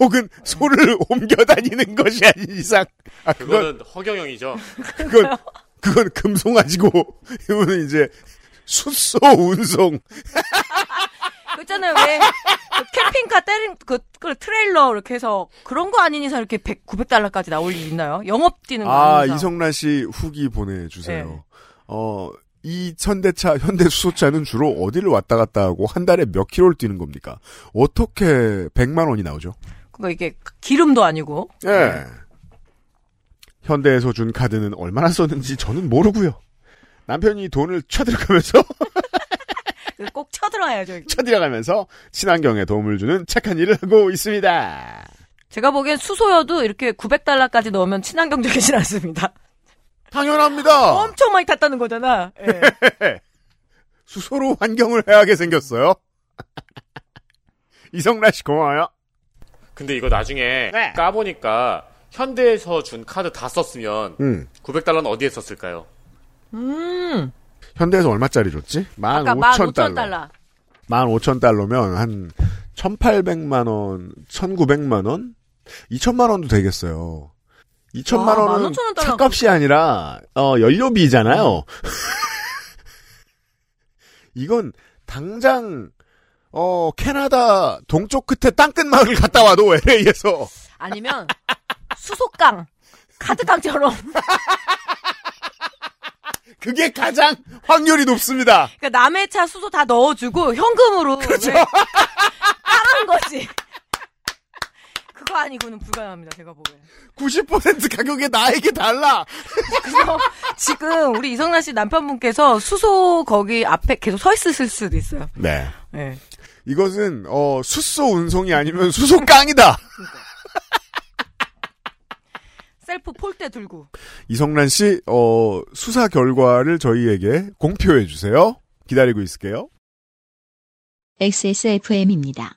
혹은 소를 옮겨 다니는 것이 아닌 이상. 아, 그건, 그거는 허경영이죠. 그건, 그건 금송아지고, 이거는 이제, 숫소 운송. 그 있잖아요 왜 그 캠핑카 때린 그, 그 트레일러 이렇게 해서 그런 거 아닌 이상 이렇게 100, 900달러까지 나올 일 있나요? 영업 뛰는 거 아. 이성란 씨 후기 보내주세요. 네. 어, 이 현대차, 현대 수소차는 주로 어디를 왔다 갔다 하고 한 달에 몇 킬로를 뛰는 겁니까? 어떻게 100만 원이 나오죠? 그거 이게 기름도 아니고. 예. 현대에서 준 카드는 얼마나 썼는지 저는 모르고요. 남편이 돈을 쳐들어가면서 꼭 쳐들어야죠. 이거. 쳐들어가면서 친환경에 도움을 주는 착한 일을 하고 있습니다. 제가 보기엔 수소여도 이렇게 900달러까지 넣으면 친환경적이진 않습니다. 당연합니다. 엄청 많이 탔다는 거잖아. 예. 수소로 환경을 해하게 생겼어요. 이성란 씨 고마워요. 근데 이거 나중에 네. 까보니까 현대에서 준 카드 다 썼으면 음. 900달러는 어디에 썼을까요? 음. 현대에서 얼마짜리 줬지? 아까 15,000달러. 15,000달러. 15,000달러면 한 1,800만 원, 1,900만 원? 2천만 원도 되겠어요. 2천만 와, 원은 15,000원 달러. 차값이 아니라 어, 연료비잖아요. 이건 당장 어, 캐나다 동쪽 끝에 땅끝 마을을 갔다 와도 LA에서 아니면 수소깡. 카드깡처럼. 그게 가장 확률이 높습니다. 그러니까 남의 차 수소 다 넣어주고 현금으로. 그렇죠. 왜 까는 거지. 그거 아니고는 불가능합니다. 제가 보기엔. 90% 가격에 나에게 달라. 그래서 지금 우리 이성란 씨 남편분께서 수소 거기 앞에 계속 서 있으실 수도 있어요. 네. 네. 이것은 어, 수소 운송이 아니면 수소 깡이다. 셀프 폴대 들고. 이성란 씨, 어, 수사 결과를 저희에게 공표해 주세요. 기다리고 있을게요. XSFM입니다.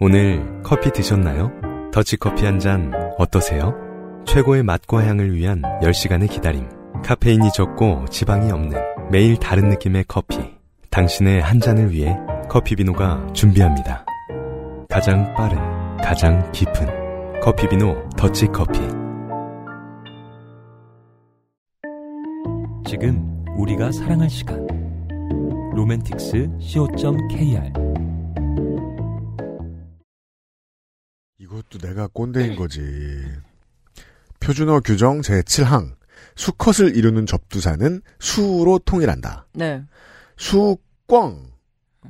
오늘 커피 드셨나요? 더치커피 한 잔 어떠세요? 최고의 맛과 향을 위한 10시간의 기다림. 카페인이 적고 지방이 없는 매일 다른 느낌의 커피. 당신의 한 잔을 위해 커피비노가 준비합니다. 가장 빠른, 가장 깊은 커피 비노 더치커피. 지금 우리가 사랑할 시간 로맨틱스 co.kr 이것도 내가 꼰대인 거지. 표준어 규정 제7항. 수컷을 이루는 접두사는 수로 통일한다. 네. 수꽝,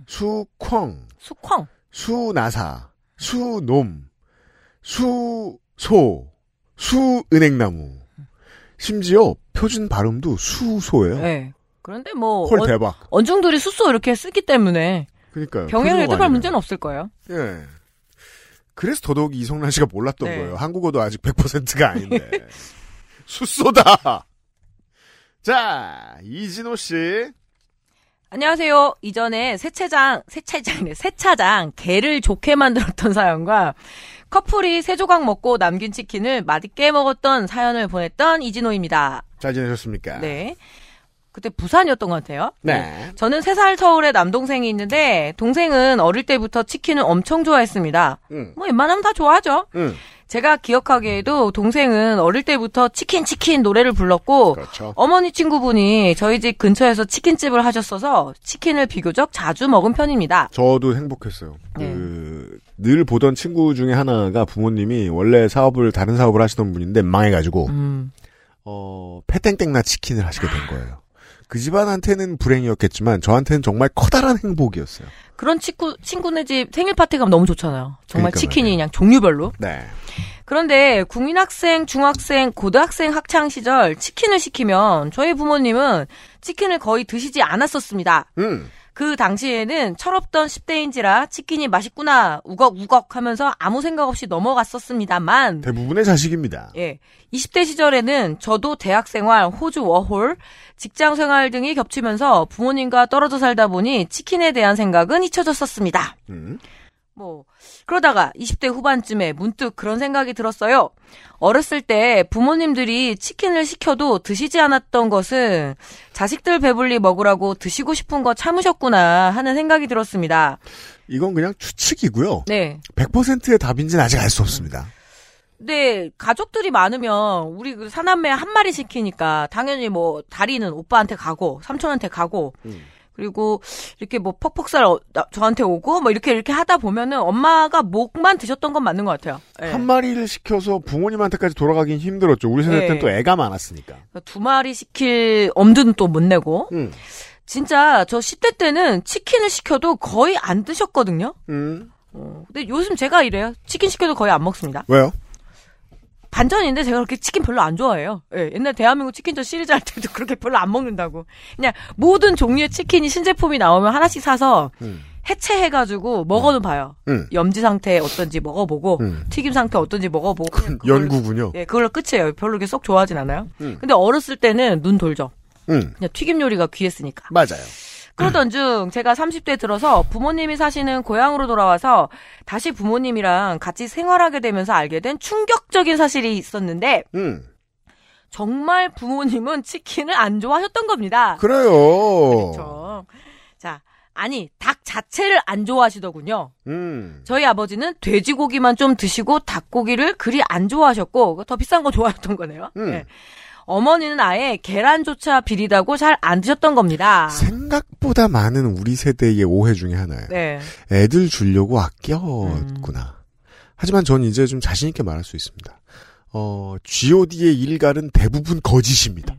수쾅, 수쾅. 수나사, 수놈, 수소, 수은행나무. 심지어 표준 발음도 수소예요. 네. 그런데 뭐헐 어, 대박. 언 중들이 수소 이렇게 쓰기 때문에 그러니까요. 병행을 아니네요. 문제는 없을 거예요. 예. 그래서 더더욱 이성란 씨가 몰랐던 네. 거예요. 한국어도 아직 100%가 아닌데. 숫소다! 자, 이진호 씨. 안녕하세요. 이전에 세차장, 세차장이네, 세차장, 개를 좋게 만들었던 사연과 커플이 세 조각 먹고 남긴 치킨을 맛있게 먹었던 사연을 보냈던 이진호입니다. 잘 지내셨습니까? 네. 그때 부산이었던 것 같아요. 네. 저는 3살 터울의 남동생이 있는데, 동생은 어릴 때부터 치킨을 엄청 좋아했습니다. 응. 뭐, 웬만하면 다 좋아하죠. 응. 제가 기억하기에도 동생은 어릴 때부터 치킨 치킨 노래를 불렀고, 그렇죠. 어머니 친구분이 저희 집 근처에서 치킨집을 하셨어서 치킨을 비교적 자주 먹은 편입니다. 저도 행복했어요. 네. 그, 늘 보던 친구 중에 하나가 부모님이 원래 사업을, 다른 사업을 하시던 분인데 망해가지고, 음. 어, 패땡땡나 치킨을 하시게 된 거예요. 그 집안한테는 불행이었겠지만, 저한테는 정말 커다란 행복이었어요. 그런 친구, 친구네 집 생일 파티 가면 너무 좋잖아요. 정말 그러니까 치킨이 말이에요. 그냥 종류별로. 네. 그런데 국민학생, 중학생, 고등학생 학창 시절 치킨을 시키면 저희 부모님은 치킨을 거의 드시지 않았었습니다. 음. 그 당시에는 철없던 10대인지라 치킨이 맛있구나 우걱우걱 하면서 아무 생각 없이 넘어갔었습니다만 대부분의 자식입니다. 예. 20대 시절에는 저도 대학 생활, 호주 워홀, 직장 생활 등이 겹치면서 부모님과 떨어져 살다 보니 치킨에 대한 생각은 잊혀졌었습니다. 음. 뭐 그러다가 20대 후반쯤에 문득 그런 생각이 들었어요. 어렸을 때 부모님들이 치킨을 시켜도 드시지 않았던 것은 자식들 배불리 먹으라고 드시고 싶은 거 참으셨구나 하는 생각이 들었습니다. 이건 그냥 추측이고요. 네. 100%의 답인지는 아직 알 수 없습니다. 근데 가족들이 많으면 우리 그 사남매 한 마리 시키니까 당연히 뭐 다리는 오빠한테 가고 삼촌한테 가고 음. 그리고 이렇게 뭐 퍽퍽살 어, 나- 저한테 오고 뭐 이렇게 이렇게 하다 보면은 엄마가 목만 드셨던 건 맞는 것 같아요. 예. 한 마리를 시켜서 부모님한테까지 돌아가긴 힘들었죠. 우리 세대 네. 때는 또 애가 많았으니까. 두 마리 시킬 엄두는 또 못 내고 음. 진짜 저 10대 때는 치킨을 시켜도 거의 안 드셨거든요. 음. 어, 근데 요즘 제가 이래요. 치킨 시켜도 거의 안 먹습니다. 왜요? 반전인데 제가 그렇게 치킨 별로 안 좋아해요. 예, 옛날 대한민국 치킨전 시리즈 할 때도 그렇게 별로 안 먹는다고. 그냥 모든 종류의 치킨이 신제품이 나오면 하나씩 사서 음. 해체해가지고 먹어는 봐요. 음. 염지 상태 어떤지 먹어보고 음. 튀김 상태 어떤지 먹어보고. 그냥 그걸로- 연구군요. 예, 그걸로 끝이에요. 별로 그렇게 쏙 좋아하진 않아요. 음. 근데 어렸을 때는 눈 돌죠. 음. 그냥 튀김 요리가 귀했으니까. 맞아요. 그러던 중 제가 30대 들어서 부모님이 사시는 고향으로 돌아와서 다시 부모님이랑 같이 생활하게 되면서 알게 된 충격적인 사실이 있었는데 음. 정말 부모님은 치킨을 안 좋아하셨던 겁니다. 그래요. 그렇죠. 자, 아니 닭 자체를 안 좋아하시더군요. 음. 저희 아버지는 돼지고기만 좀 드시고 닭고기를 그리 안 좋아하셨고 더 비싼 거 좋아했던 거네요. 음. 예. 어머니는 아예 계란조차 비리다고 잘 안 드셨던 겁니다. 생각보다 많은 우리 세대의 오해 중에 하나예요. 네. 애들 주려고 아꼈구나. 하지만 전 이제 좀 자신 있게 말할 수 있습니다. 어, G.O.D의 일갈은 대부분 거짓입니다.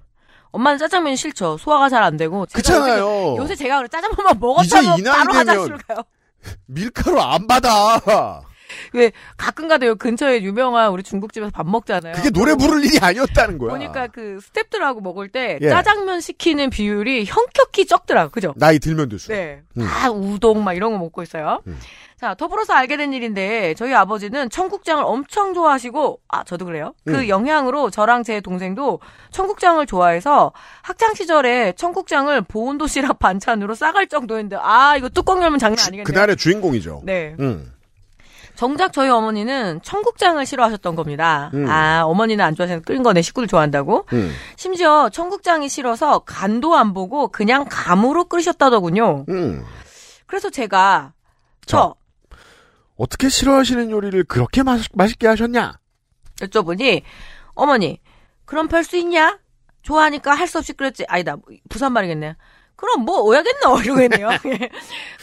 엄마는 짜장면이 싫죠. 소화가 잘 안 되고. 그렇잖아요. 요새, 제가 짜장면만 이제 먹었다고 이 나이 바로 되면- 화장실 가요. 밀가루 안 받아. 왜 가끔 가다 요 근처에 유명한 우리 중국집에서 밥 먹잖아요. 그게 노래 부를 일이 아니었다는 거야. 보니까 그 스탭들하고 먹을 때 예. 짜장면 시키는 비율이 현격히 적더라. 그죠? 나이 들면 들수록. 네. 음. 다 우동 막 이런 거 먹고 있어요. 음. 자, 더불어서 알게 된 일인데 저희 아버지는 청국장을 엄청 좋아하시고 아, 저도 그래요. 그 음. 영향으로 저랑 제 동생도 청국장을 좋아해서 학창 시절에 청국장을 보온 도시락 반찬으로 싸갈 정도였는데 아, 이거 뚜껑 열면 장난 아니겠네요. 그날의 주인공이죠. 네. 음. 정작 저희 어머니는 청국장을 싫어하셨던 겁니다. 음. 아, 어머니는 안 좋아하시는 끓인 거내 식구들 좋아한다고? 음. 심지어 청국장이 싫어서 간도 안 보고 그냥 감으로 끓이셨다더군요. 음. 그래서 제가 저 어떻게 싫어하시는 요리를 그렇게 맛, 맛있게 하셨냐? 여쭤보니 어머니 그럼 별 수 있냐? 좋아하니까 할 수 없이 끓였지. 아니다 부산 말이겠네. 그럼 뭐 오야겠노 이러겠네요. 예.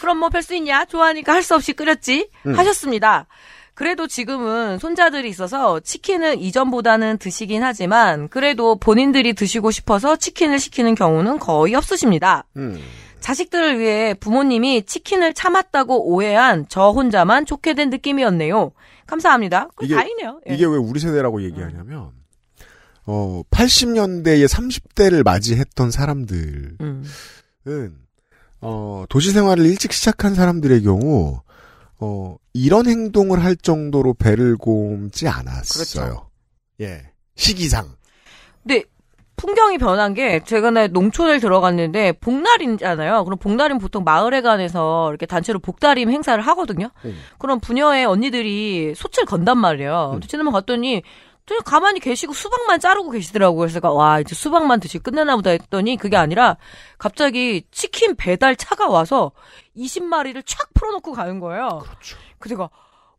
그럼 뭐 별 수 있냐? 좋아하니까 할 수 없이 끓였지 음. 하셨습니다. 그래도 지금은 손자들이 있어서 치킨을 이전보다는 드시긴 하지만 그래도 본인들이 드시고 싶어서 치킨을 시키는 경우는 거의 없으십니다. 음. 자식들을 위해 부모님이 치킨을 참았다고 오해한 저 혼자만 좋게 된 느낌이었네요. 감사합니다. 그 이게- 다행이네요. 예. 이게 왜 우리 세대라고 얘기하냐면, 어, 80년대에 30대를 맞이했던 사람들은, 음. 어, 도시 생활을 일찍 시작한 사람들의 경우, 어, 이런 행동을 할 정도로 배를 곰지 않았어요. 그렇죠. 예. 시기상. 근데 풍경이 변한 게 제가 날 농촌을 들어갔는데 복날이잖아요. 그럼 복날은 보통 마을회관에서 이렇게 단체로 복다림 행사를 하거든요. 음. 그럼 부녀의 언니들이 솥을 건단 말이에요. 음. 지난번 갔더니 그냥 가만히 계시고 수박만 자르고 계시더라고요. 그래서 제가 와 이제 수박만 드시고 끝내나 보다 했더니 그게 아니라 갑자기 치킨 배달 차가 와서 20마리를 촥 풀어놓고 가는 거예요. 그렇죠. 그 제가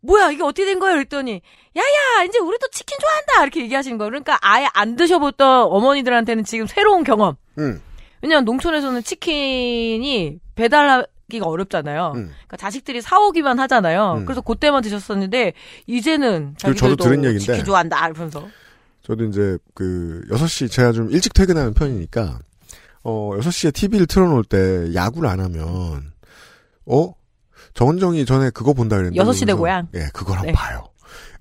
뭐야 이게 어떻게 된 거예요? 그랬더니 야야 이제 우리도 치킨 좋아한다 이렇게 얘기하시는 거예요. 그러니까 아예 안 드셔봤던 어머니들한테는 지금 새로운 경험. 음. 왜냐면 농촌에서는 치킨이 배달 하기가 어렵잖아요. 음. 그러니까 자식들이 사오기만 하잖아요. 음. 그래서 그때만 드셨었는데 이제는 저도 들은 얘기인데. 치킨 좋아한다 이러면서 저도 이제 그 6시 제가 좀 일찍 퇴근하는 편이니까 어 6시에 TV를 틀어 놓을 때 야구를 안 하면 어 정은정이 전에 그거 본다 그랬는데 6시 내 고향. 예 한번 네. 봐요.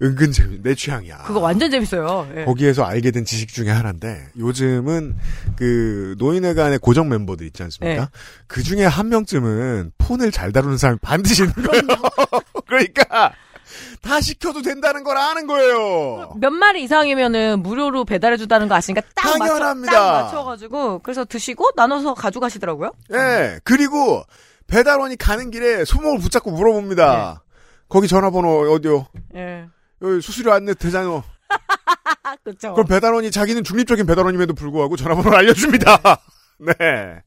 은근 재미, 내 취향이야. 그거 완전 재밌어요. 예. 거기에서 알게 된 지식 중에 하나인데 요즘은 그 노인회 관의 고정 멤버들 있지 않습니까? 네. 그 중에 한 명쯤은 폰을 잘 다루는 사람이 반드시 있는 거예요. 그러니까 다 시켜도 된다는 걸 아는 거예요. 몇 마리 이상이면은 무료로 배달해준다는 거 아시니까 딱 맞춰, 당연합니다. 딱 맞춰가지고 그래서 드시고 나눠서 가져가시더라고요. 예. 그리고 배달원이 가는 길에 손목을 붙잡고 물어봅니다. 거기 전화번호 어디요? 예. 여기 수수료 안 내도 되잖아. 아, 그쵸. 그럼 배달원이 자기는 중립적인 배달원임에도 불구하고 전화번호를 알려줍니다. 네.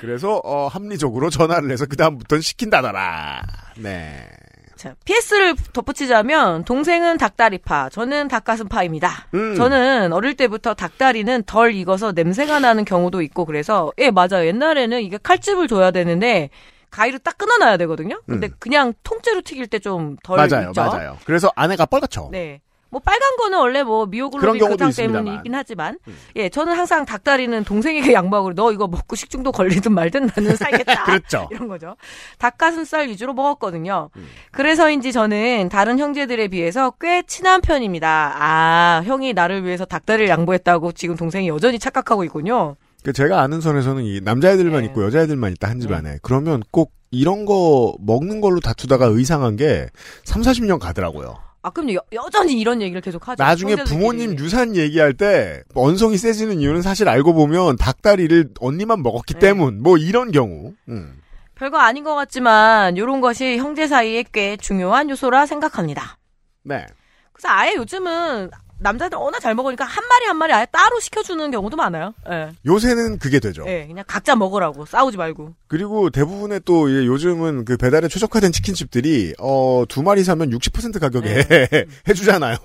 그래서 어, 합리적으로 전화를 해서 그 다음부터는 시킨다더라. 네. 자, PS를 덧붙이자면 동생은 닭다리파, 저는 닭가슴파입니다. 음. 저는 어릴 때부터 닭다리는 덜 익어서 냄새가 나는 경우도 있고 그래서 예 맞아요. 옛날에는 이게 칼집을 줘야 되는데 가위로 딱 끊어놔야 되거든요. 근데 음. 그냥 통째로 튀길 때 좀 덜 맞아요, 익죠. 맞아요. 그래서 아내가 뻘겋죠. 네. 뭐 빨간 거는 원래 뭐 미오글로빈 경우도 그상 있습니다만. 때문이긴 하지만 음. 예 저는 항상 닭다리는 동생에게 양보하고 너 이거 먹고 식중독 걸리든 말든 나는 살겠다 그렇죠. 이런 거죠 닭가슴살 위주로 먹었거든요 음. 그래서인지 저는 다른 형제들에 비해서 꽤 친한 편입니다 아 형이 나를 위해서 닭다리를 양보했다고 지금 동생이 여전히 착각하고 있군요 그 제가 아는 선에서는 이 남자애들만 네. 있고 여자애들만 있다 한 집안에 그러면 꼭 이런 거 먹는 걸로 다투다가 의상한 게 3, 40년 가더라고요. 아 그럼 여, 여전히 이런 얘기를 계속 하죠 나중에 형제들끼리. 부모님 유산 얘기할 때 언성이 세지는 이유는 사실 알고 보면 닭다리를 언니만 먹었기 네. 때문 뭐 이런 경우. 음. 별거 아닌 것 같지만 이런 것이 형제 사이에 꽤 중요한 요소라 생각합니다 네. 그래서 아예 요즘은 남자들 워낙 잘 먹으니까 한 마리 한 마리 아예 따로 시켜주는 경우도 많아요. 예. 요새는 그게 되죠. 예, 그냥 각자 먹으라고 싸우지 말고. 그리고 대부분의 또 예, 요즘은 그 배달에 최적화된 치킨집들이 어 두 마리 사면 60% 가격에 네. 해주잖아요.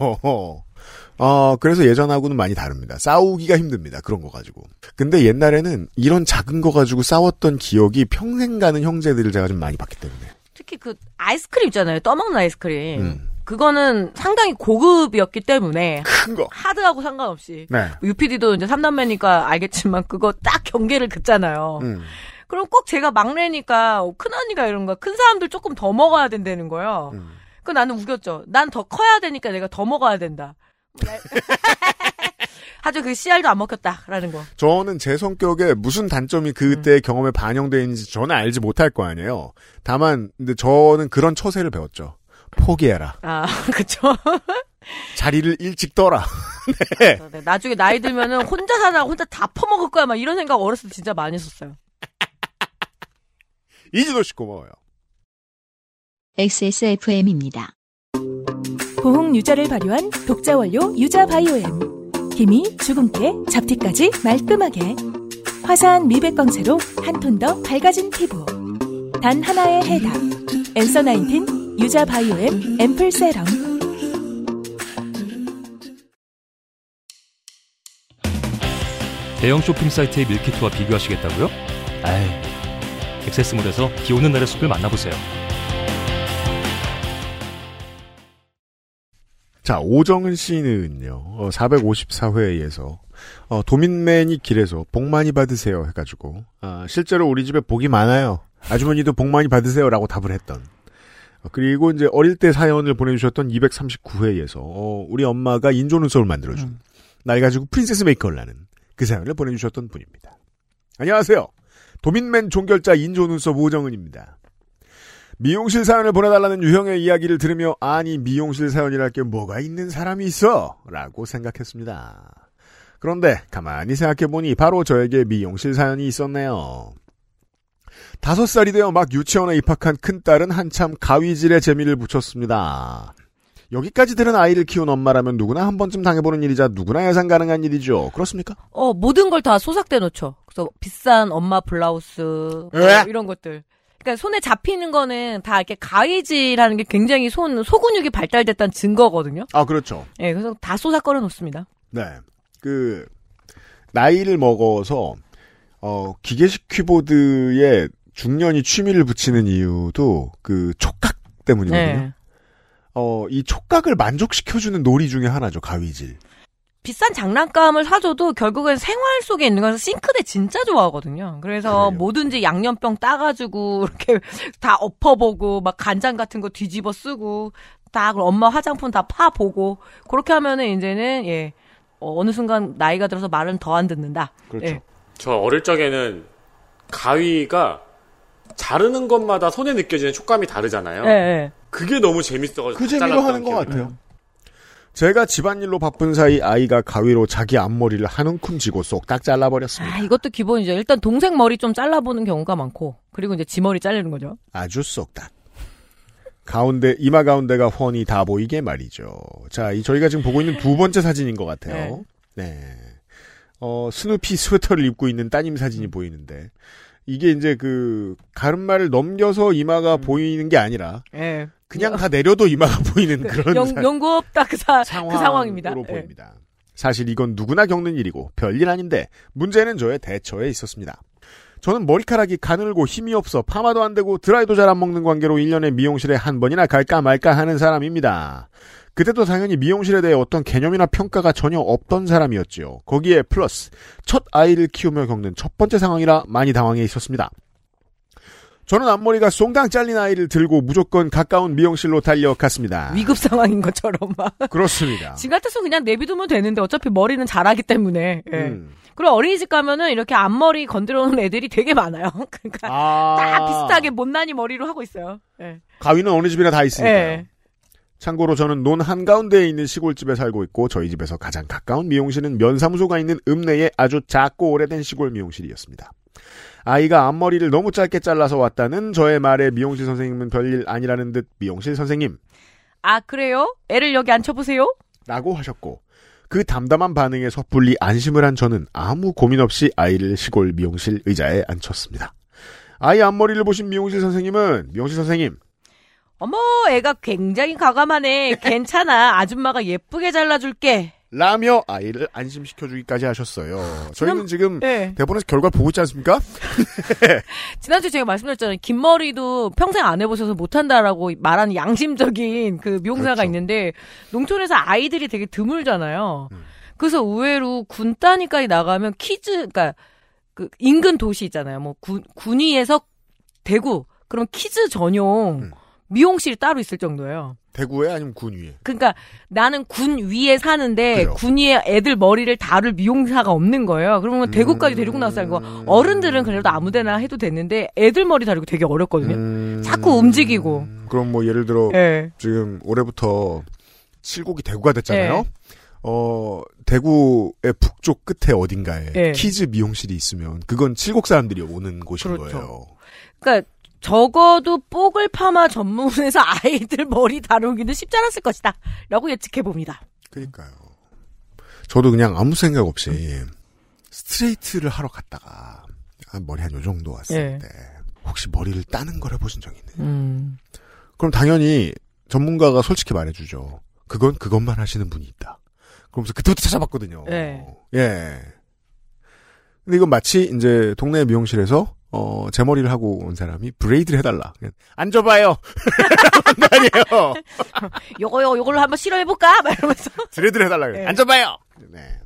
어 그래서 예전하고는 많이 다릅니다. 싸우기가 힘듭니다. 그런 거 가지고. 근데 옛날에는 이런 작은 거 가지고 싸웠던 기억이 평생 가는 형제들을 제가 좀 많이 봤기 때문에. 특히 그 아이스크림 있잖아요. 떠먹는 아이스크림. 음. 그거는 상당히 고급이었기 때문에 큰 거. 하드하고 상관없이 네. UPD도 이제 삼남매니까 알겠지만 그거 딱 경계를 긋잖아요. 음. 그럼 꼭 제가 막내니까 큰 언니가 이런 거 큰 사람들 조금 더 먹어야 된다는 거예요. 음. 그 나는 우겼죠. 난 더 커야 되니까 내가 더 먹어야 된다. 뭐 날- 아주 그 씨알도 안 먹혔다라는 거. 저는 제 성격에 무슨 단점이 그때 의 경험에 반영되어 있는지 저는 알지 못할 거 아니에요. 다만 근데 저는 그런 처세를 배웠죠. 포기해라. 아, 그쵸. 자리를 일찍 떠라. 네. 네, 나중에 나이 들면은 혼자 살다가 혼자 다 퍼먹을 거야. 막 이런 생각 어렸을 때 진짜 많이 했었어요. 이진호 씨 고마워요. XSFM입니다. 보홍 유자를 발효한 독자 원료 유자 바이오엠. 힘이 주근깨, 잡티까지 말끔하게. 화사한 미백 광채로 한 톤 더 밝아진 피부. 단 하나의 해답. 엔서 나인틴 유자 바이오엠 앰플 세럼. 대형 쇼핑 사이트의 밀키트와 비교하시겠다고요? 아이, 액세스몰에서 비 오는 날의 숲을 만나보세요. 자, 오정은 씨는요, 454회에서, 어, 도민맨이 길에서 복 많이 받으세요 해가지고, 아, 실제로 우리 집에 복이 많아요. 아주머니도 복 많이 받으세요라고 답을 했던. 어, 그리고 이제 어릴 때 사연을 보내주셨던 239회에서, 어, 우리 엄마가 인조 눈썹을 만들어준, 날 가지고 프린세스 메이커를 하는 그 사연을 보내주셨던 분입니다. 안녕하세요. 도민맨 종결자 인조 눈썹 오정은입니다. 미용실 사연을 보내달라는 유형의 이야기를 들으며 아니 미용실 사연이랄 게 뭐가 있는 사람이 있어 라고 생각했습니다. 그런데 가만히 생각해보니 바로 저에게 미용실 사연이 있었네요. 다섯 살이 되어 막 유치원에 입학한 큰딸은 한참 가위질에 재미를 붙였습니다. 여기까지 들은 아이를 키운 엄마라면 누구나 한 번쯤 당해보는 일이자 누구나 예상 가능한 일이죠. 그렇습니까? 어, 모든 걸 다 소삭대 놓죠. 그래서 비싼 엄마 블라우스, 뭐 왜? 이런 것들. 그러니까 손에 잡히는 거는 다 이렇게 가위질하는 게 굉장히 손, 소근육이 발달됐다는 증거거든요. 아, 그렇죠. 예, 그래서 다 쏘삭거려 놓습니다. 네. 그, 나이를 먹어서, 어, 기계식 키보드에 중년이 취미를 붙이는 이유도 그 촉각 때문이거든요. 네. 어, 이 촉각을 만족시켜주는 놀이 중에 하나죠, 가위질. 비싼 장난감을 사줘도 결국엔 생활 속에 있는 거라서 싱크대 진짜 좋아하거든요. 그래서 그래요. 뭐든지 양념병 따가지고 이렇게 다 엎어보고 막 간장 같은 거 뒤집어 쓰고 딱 엄마 화장품 다 파 보고 그렇게 하면은 이제는 예 어, 어느 순간 나이가 들어서 말은 더 안 듣는다. 그렇죠. 예. 저 어릴 적에는 가위가 자르는 것마다 손에 느껴지는 촉감이 다르잖아요. 예, 예. 그게 너무 재밌어가지고 그다 재미로 하는 것 같아요. 제가 집안일로 바쁜 사이 아이가 가위로 자기 앞머리를 한 움큼 쥐고 쏙 딱 잘라버렸습니다. 아, 이것도 기본이죠. 일단 동생 머리 좀 잘라보는 경우가 많고, 그리고 이제 지 머리 자르는 거죠. 아주 쏙딱. 가운데 이마 가운데가 훤히 다 보이게 말이죠. 자, 이 저희가 지금 보고 있는 두 번째 사진인 것 같아요. 네. 어, 스누피 스웨터를 입고 있는 따님 사진이 보이는데 이게 이제 그 가름말을 넘겨서 이마가 보이는 게 아니라 예. 그냥 다 내려도 이마가 보이는 그 런 영, 사- 연구 없다 그, 사, 그 상황으로 상황입니다. 예. 보입니다. 사실 이건 누구나 겪는 일이고 별일 아닌데 문제는 저의 대처에 있었습니다. 저는 머리카락이 가늘고 힘이 없어 파마도 안 되고 드라이도 잘 안 먹는 관계로 1년에 미용실에 한 번이나 갈까 말까 하는 사람입니다. 그때도 당연히 미용실에 대해 어떤 개념이나 평가가 전혀 없던 사람이었지요. 거기에 플러스 첫 아이를 키우며 겪는 첫 번째 상황이라 많이 당황해 있었습니다. 저는 앞머리가 쏭당 잘린 아이를 들고 무조건 가까운 미용실로 달려갔습니다. 위급 상황인 것처럼 막. 그렇습니다. 지 같아서 그냥 내비두면 되는데 어차피 머리는 자라기 때문에. 예. 음. 그리고 어린이집 가면은 이렇게 앞머리 건드려 놓은 애들이 되게 많아요. 그러니까 아. 딱 비슷하게 못난이 머리로 하고 있어요. 예. 가위는 어느 집이나 다 있으니까요. 예. 참고로 저는 논 한가운데에 있는 시골집에 살고 있고 저희 집에서 가장 가까운 미용실은 면사무소가 있는 읍내의 아주 작고 오래된 시골 미용실이었습니다. 아이가 앞머리를 너무 짧게 잘라서 왔다는 저의 말에 미용실 선생님은 별일 아니라는 듯 미용실 선생님 아, 그래요? 애를 여기 앉혀보세요? 라고 하셨고 그 담담한 반응에 섣불리 안심을 한 저는 아무 고민 없이 아이를 시골 미용실 의자에 앉혔습니다. 아이 앞머리를 보신 미용실 선생님은 미용실 선생님 어머, 애가 굉장히 과감하네. 괜찮아. 아줌마가 예쁘게 잘라줄게. 라며 아이를 안심시켜주기까지 하셨어요. 저희는 지금 예. 대본에서 결과 보고 있지 않습니까? 지난주에 제가 말씀드렸잖아요. 긴 머리도 평생 안 해보셔서 못한다라고 말하는 양심적인 그 미용사가 그렇죠. 있는데, 농촌에서 아이들이 되게 드물잖아요. 음. 그래서 의외로 군 단위까지 나가면 kids, 그니까, 그, 인근 도시 있잖아요. 뭐, 군, 군위에서 대구, 그럼 kids 전용 음. 미용실이 따로 있을 정도예요. 대구에 아니면 군위에. 그러니까 나는 군위에 사는데 그래요. 군위에 애들 머리를 다룰 미용사가 없는 거예요. 그러면 대구까지 데리고 나서 이거 어른들은 그래도 아무데나 해도 됐는데 애들 머리 다루기 되게 어렵거든요. 음, 자꾸 움직이고. 그럼 뭐 예를 들어 예. 지금 올해부터 칠곡이 대구가 됐잖아요. 네. 어 대구의 북쪽 끝에 어딘가에 네. kids 미용실이 있으면 그건 칠곡 사람들이 오는 곳인 그렇죠. 거예요. 그러니까 적어도 뽀글 파마 전문에서 아이들 머리 다루기는 쉽지 않았을 것이다. 라고 예측해 봅니다. 그러니까요. 저도 그냥 아무 생각 없이 스트레이트를 하러 갔다가 아, 머리 한 요 정도 왔을 예. 때 혹시 머리를 따는 걸 해보신 적 있느냐? 음. 그럼 당연히 전문가가 솔직히 말해주죠. 그건 그것만 하시는 분이 있다. 그러면서 그때부터 찾아봤거든요. 네. 예. 근데 이건 마치 이제 동네 미용실에서 어, 제 머리를 하고 온 사람이 브레이드를 해달라. 앉아봐요. 그런 거 아니에요. 요거 요, 요걸로 한번 실험해볼까? 막 이러면서. 드레드를 해달라. 네. 앉아봐요. 네.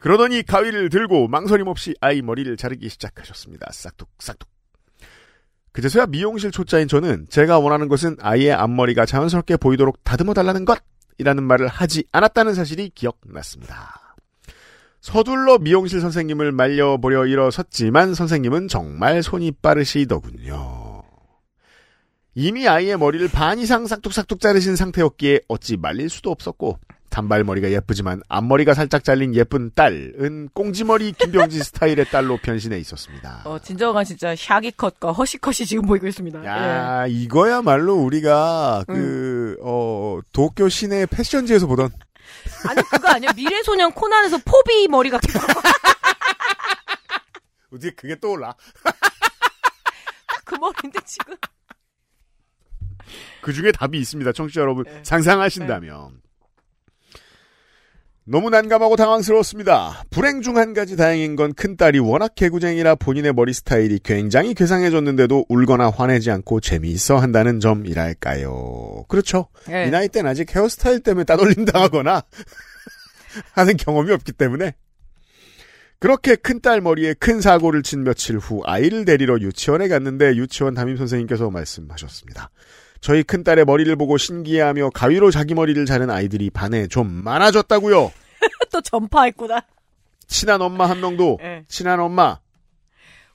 그러더니 가위를 들고 망설임 없이 아이 머리를 자르기 시작하셨습니다. 싹둑 싹둑. 그제서야 미용실 초짜인 저는 제가 원하는 것은 아이의 앞머리가 자연스럽게 보이도록 다듬어 달라는 것 이라는 말을 하지 않았다는 사실이 기억났습니다. 서둘러 미용실 선생님을 말려보려 일어섰지만 선생님은 정말 손이 빠르시더군요. 이미 아이의 머리를 반 이상 싹둑싹둑 자르신 상태였기에 어찌 말릴 수도 없었고 단발머리가 예쁘지만 앞머리가 살짝 잘린 예쁜 딸은 꽁지머리 김병지 스타일의 딸로 변신해 있었습니다. 어, 진정한 진짜 샤기컷과 허시컷이 지금 보이고 있습니다. 예. 야, 이거야말로 우리가 그, 어, 도쿄 시내 패션지에서 보던 아니, 그거 아니야. 미래소년 코난에서 포비 머리 같은 거. 어떻게 그게 떠올라? 그 머리인데 지금. 그 중에 답이 있습니다. 청취자 여러분. 네. 상상하신다면. 너무 난감하고 당황스러웠습니다. 불행 중 한 가지 다행인 건 큰딸이 워낙 개구쟁이라 본인의 머리 스타일이 굉장히 괴상해졌는데도 울거나 화내지 않고 재미있어 한다는 점이랄까요. 그렇죠. 예. 이 나이 때는 아직 헤어스타일 때문에 따돌림 당하거나 하는 경험이 없기 때문에 그렇게 큰딸 머리에 큰 사고를 친 며칠 후 아이를 데리러 유치원에 갔는데 유치원 담임 선생님께서 말씀하셨습니다. 저희 큰딸의 머리를 보고 신기해하며 가위로 자기 머리를 자른 아이들이 반에 좀 많아졌다고요. 또 전파했구나. 친한 엄마 한 명도 예. 친한 엄마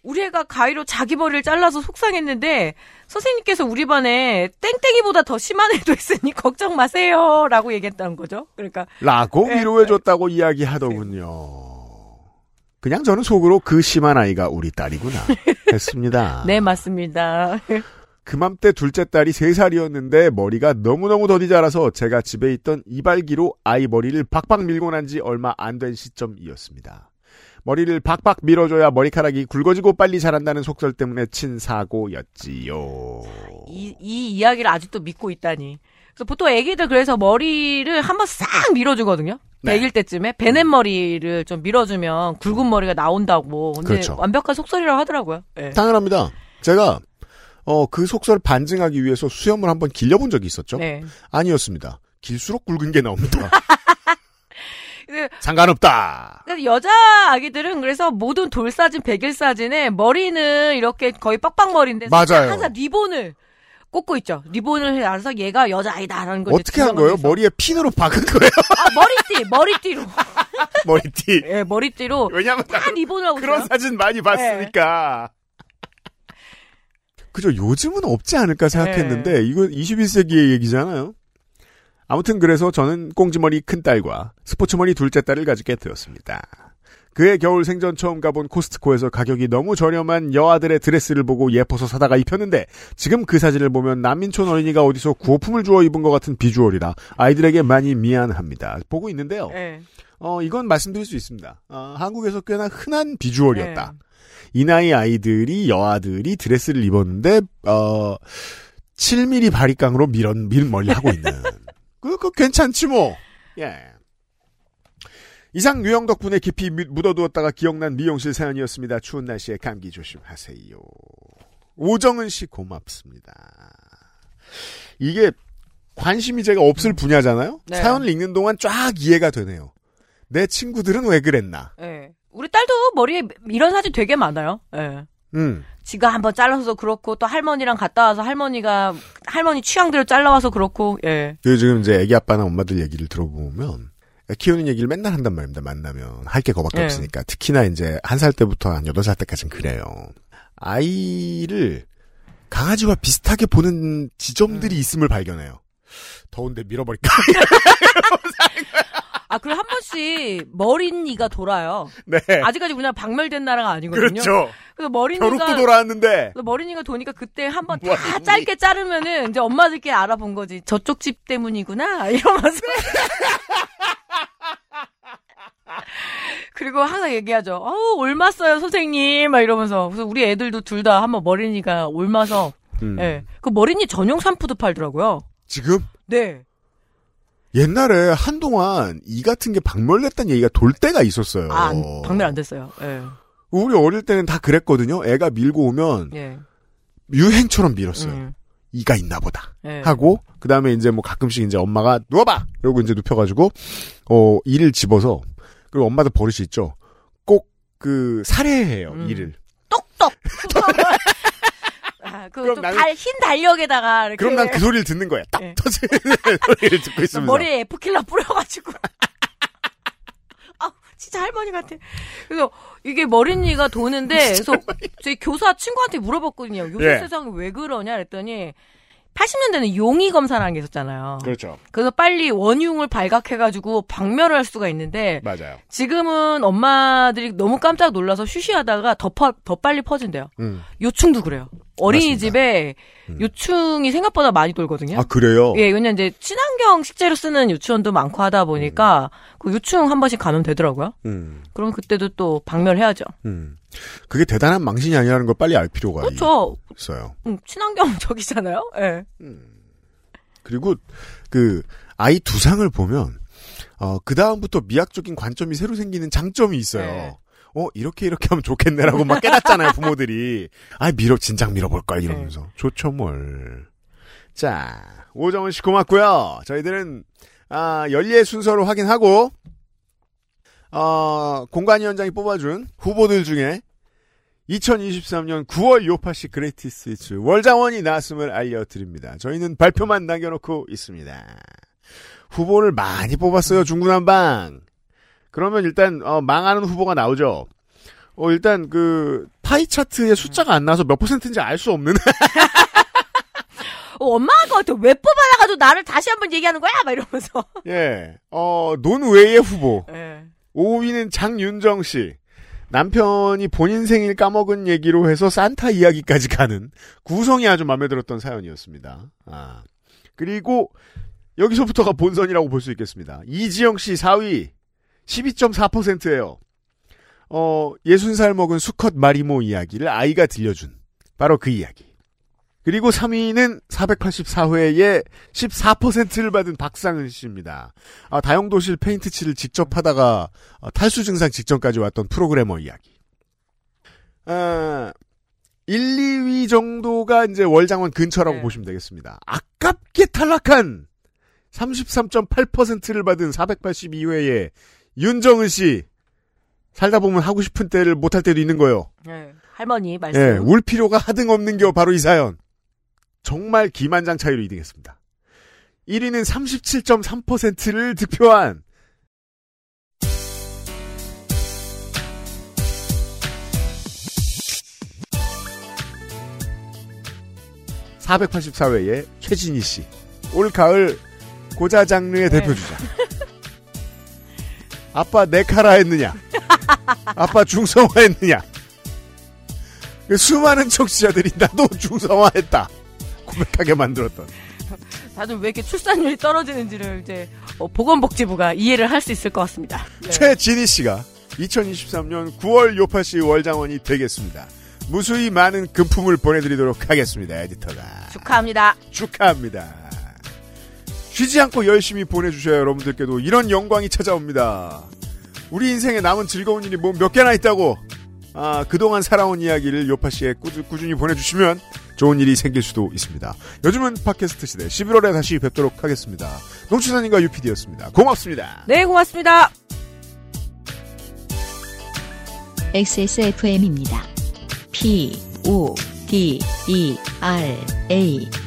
우리 애가 가위로 자기 머리를 잘라서 속상했는데 선생님께서 우리 반에 땡땡이보다 더 심한 애도 있으니 걱정 마세요라고 얘기했다는 거죠. 그러니까 라고 네, 위로해 줬다고 이야기하더군요. 그냥 저는 속으로 그 심한 아이가 우리 딸이구나 했습니다. 네 맞습니다. 그맘때 둘째 딸이 3살이었는데 머리가 너무너무 더디 자라서 제가 집에 있던 이발기로 아이 머리를 박박 밀고 난 지 얼마 안 된 시점이었습니다. 머리를 박박 밀어줘야 머리카락이 굵어지고 빨리 자란다는 속설 때문에 친 사고였지요. 이, 이 이야기를 아직도 믿고 있다니. 그래서 보통 애기들 그래서 머리를 한번 싹 밀어주거든요. 네. 100일 때쯤에 베넷 머리를 좀 밀어주면 굵은 머리가 나온다고. 근데 그렇죠. 완벽한 속설이라고 하더라고요. 예. 당연합니다. 제가 어, 그 속설 반증하기 위해서 수염을 한번 길려본 적이 있었죠. 네. 아니었습니다. 길수록 굵은 게 나옵니다. 근데 상관없다. 여자 아기들은 그래서 모든 돌 사진, 백일 사진에 머리는 이렇게 거의 빡빡머리인데 맞아요. 항상 리본을 꽂고 있죠. 리본을 알아서 얘가 여자 아이다라는 걸 어떻게 한 거예요? 머리에 핀으로 박은 거예요? 아, 머리띠, 머리띠로. 머리띠. 예, 머리띠로 왜냐면 다 리본을 하고 그런 있어요. 사진 많이 봤으니까. 그죠. 요즘은 없지 않을까 생각했는데, 이거 21세기의 얘기잖아요. 아무튼 그래서 저는 꽁지머리 큰 딸과 스포츠머리 둘째 딸을 가지게 되었습니다. 그해 겨울 생전 처음 가본 코스트코에서 가격이 너무 저렴한 여아들의 드레스를 보고 예뻐서 사다가 입혔는데 지금 그 사진을 보면 난민촌 어린이가 어디서 구호품을 주워 입은 것 같은 비주얼이라 아이들에게 많이 미안합니다. 보고 있는데요. 예. 어, 이건 말씀드릴 수 있습니다. 어, 한국에서 꽤나 흔한 비주얼이었다. 네. 이 나이 아이들이, 여아들이 드레스를 입었는데, 어, 7mm 바리깡으로 밀은, 밀 멀리 하고 있는. 그, 그, 괜찮지 뭐. 예. 이상 유형 덕분에 깊이 묻- 묻어두었다가 기억난 미용실 사연이었습니다. 추운 날씨에 감기 조심하세요. 오정은 씨 고맙습니다. 이게 관심이 제가 없을 분야잖아요? 네. 사연을 읽는 동안 쫙 이해가 되네요. 내 친구들은 왜 그랬나? 예. 우리 딸도 머리에 이런 사진 되게 많아요. 예. 음. 지가 한번 잘라서 그렇고 또 할머니랑 갔다 와서 할머니가 할머니 취향대로 잘라와서 그렇고 예. 그 지금 이제 애기 아빠나 엄마들 얘기를 들어보면 애 키우는 얘기를 맨날 한단 말입니다. 만나면 할 게 그거밖에 네. 없으니까 특히나 이제 한 살 때부터 한 여덟 살 때까지는 그래요. 아이를 강아지와 비슷하게 보는 지점들이 음. 있음을 발견해요. 더운데 밀어버릴까? 아 그리고 한 번씩 머리니가 돌아요. 네. 아직까지 우리나라 박멸된 나라가 아니거든요. 그렇죠. 그래서 머리니가 벼룩도 돌아왔는데 그래서 머리니가 도니까 그때 한번 다 머리니. 짧게 자르면은 이제 엄마들끼리 알아본 거지. 저쪽 집 때문이구나 이러면서. 그리고 항상 얘기하죠. 어우 올맞어요 선생님 막 이러면서 그래서 우리 애들도 둘 다 한번 머리니가 올마서 음. 예. 그 머리니 전용 샴푸도 팔더라고요. 지금 네. 옛날에 한동안 이 같은 게 박멸됐다는 얘기가 돌 때가 있었어요. 아, 안, 박멸 안 됐어요. 예. 우리 어릴 때는 다 그랬거든요. 애가 밀고 오면 예. 유행처럼 밀었어요. 음. 이가 있나 보다. 예. 하고 그 다음에 이제 뭐 가끔씩 이제 엄마가 누워봐 이러고 이제 눕혀가지고 어 이를 집어서 그리고 엄마도 버릇이 있죠. 꼭 그 살해해요 음. 이를. 똑똑. 아, 그럼 그좀 나는- 달, 흰 달력에다가 이렇게 그럼 난 그 소리를 듣는 거야. 딱 예. 터지는 소리를 듣고 있으면서. 머리에 에프킬라 뿌려가지고. 아, 진짜 할머니 같아. 그래서 이게 머리니가 도는데, 그래서 저희 교사 친구한테 물어봤거든요. 요새 예. 세상에 왜 그러냐 그랬더니, 80년대는 용의 검사라는 게 있었잖아요. 그렇죠. 그래서 빨리 원흉을 발각해가지고 박멸을 할 수가 있는데, 맞아요. 지금은 엄마들이 너무 깜짝 놀라서 쉬쉬하다가 더, 퍼- 더 빨리 퍼진대요. 음. 요충도 그래요. 어린이집에 요충이 생각보다 많이 돌거든요. 아 그래요. 예, 왜냐면 이제 친환경 식재료 쓰는 유치원도 많고 하다 보니까 그 유충 한 번씩 가면 되더라고요. 음. 그럼 그때도 또 박멸해야죠. 음. 그게 대단한 망신이 아니라는 걸 빨리 알 필요가 그렇죠. 있어요. 음, 친환경적이잖아요. 예. 그리고 그 아이 두상을 보면 어, 그 다음부터 미학적인 관점이 새로 생기는 장점이 있어요. 네. 어, 이렇게 이렇게 하면 좋겠네라고 막 깨닫잖아요, 부모들이. 아, 밀어, 진작 밀어볼 걸, 이러면서. 네. 좋죠, 뭘. 자, 오정은 씨 고맙고요. 저희들은, 아, 연리의 순서로 확인하고, 어, 공관위원장이 뽑아준 후보들 중에 2023년 9월 요팟시 Greatest Hits 월장원이 나왔음을 알려드립니다. 저희는 발표만 남겨놓고 있습니다. 후보를 많이 뽑았어요, 중구난방. 그러면 일단, 어, 망하는 후보가 나오죠. 어, 일단 그, 파이 차트에 숫자가 안 나와서 몇 퍼센트인지 알 수 없는. 어, 엄마가 왜 뽑아놔가지고 나를 다시 한번 얘기하는 거야? 막 이러면서. 예, 어, 논외의 후보. 예. 5위는 장윤정 씨. 남편이 본인 생일 까먹은 얘기로 해서 산타 이야기까지 가는 구성이 아주 마음에 들었던 사연이었습니다. 아. 그리고 여기서부터가 본선이라고 볼 수 있겠습니다. 이지영 씨 4위 12.4%예요. 어, 60살 먹은 수컷 마리모 이야기를 아이가 들려준 바로 그 이야기. 그리고 3위는 484회에 14%를 받은 박상은 씨입니다. 아, 다용도실 페인트 칠을 직접 하다가 어, 탈수 증상 직전까지 왔던 프로그래머 이야기. 아, 1, 2위 정도가 이제 월장원 근처라고 네. 보시면 되겠습니다. 아깝게 탈락한 33.8%를 받은 482회에 윤정은 씨 살다 보면 하고 싶은 때를 못할 때도 있는 거예요. 예. 할머니 말씀. 예, 울 필요가 하등 없는 게 바로 이 사연. 정말 기만장 차이로 2등했습니다. 1위는 37.3%를 득표한 484회의 최진희 씨. 올 가을 고자 장르의 네. 대표주자. 아빠 네카라 했느냐? 아빠 중성화 했느냐? 그 수많은 청취자들이 나도 중성화했다. 고백하게 만들었던. 다들 왜 이렇게 출산율이 떨어지는지를 이제 어, 보건복지부가 이해를 할 수 있을 것 같습니다. 네. 최진희 씨가 2023년 9월 요파시 월장원이 되겠습니다. 무수히 많은 금품을 보내드리도록 하겠습니다. 에디터가. 축하합니다. 축하합니다. 쉬지 않고 열심히 보내주셔야 여러분들께도 이런 영광이 찾아옵니다. 우리 인생에 남은 즐거운 일이 뭐 몇 개나 있다고. 아, 그동안 살아온 이야기를 요파 씨에 꾸준, 꾸준히 보내주시면 좋은 일이 생길 수도 있습니다. 요즘은 팟캐스트 시대 11월에 다시 뵙도록 하겠습니다. 농추사님과 유피디였습니다. 고맙습니다. 네, 고맙습니다. XSFM입니다. P, O, D, E, R, A.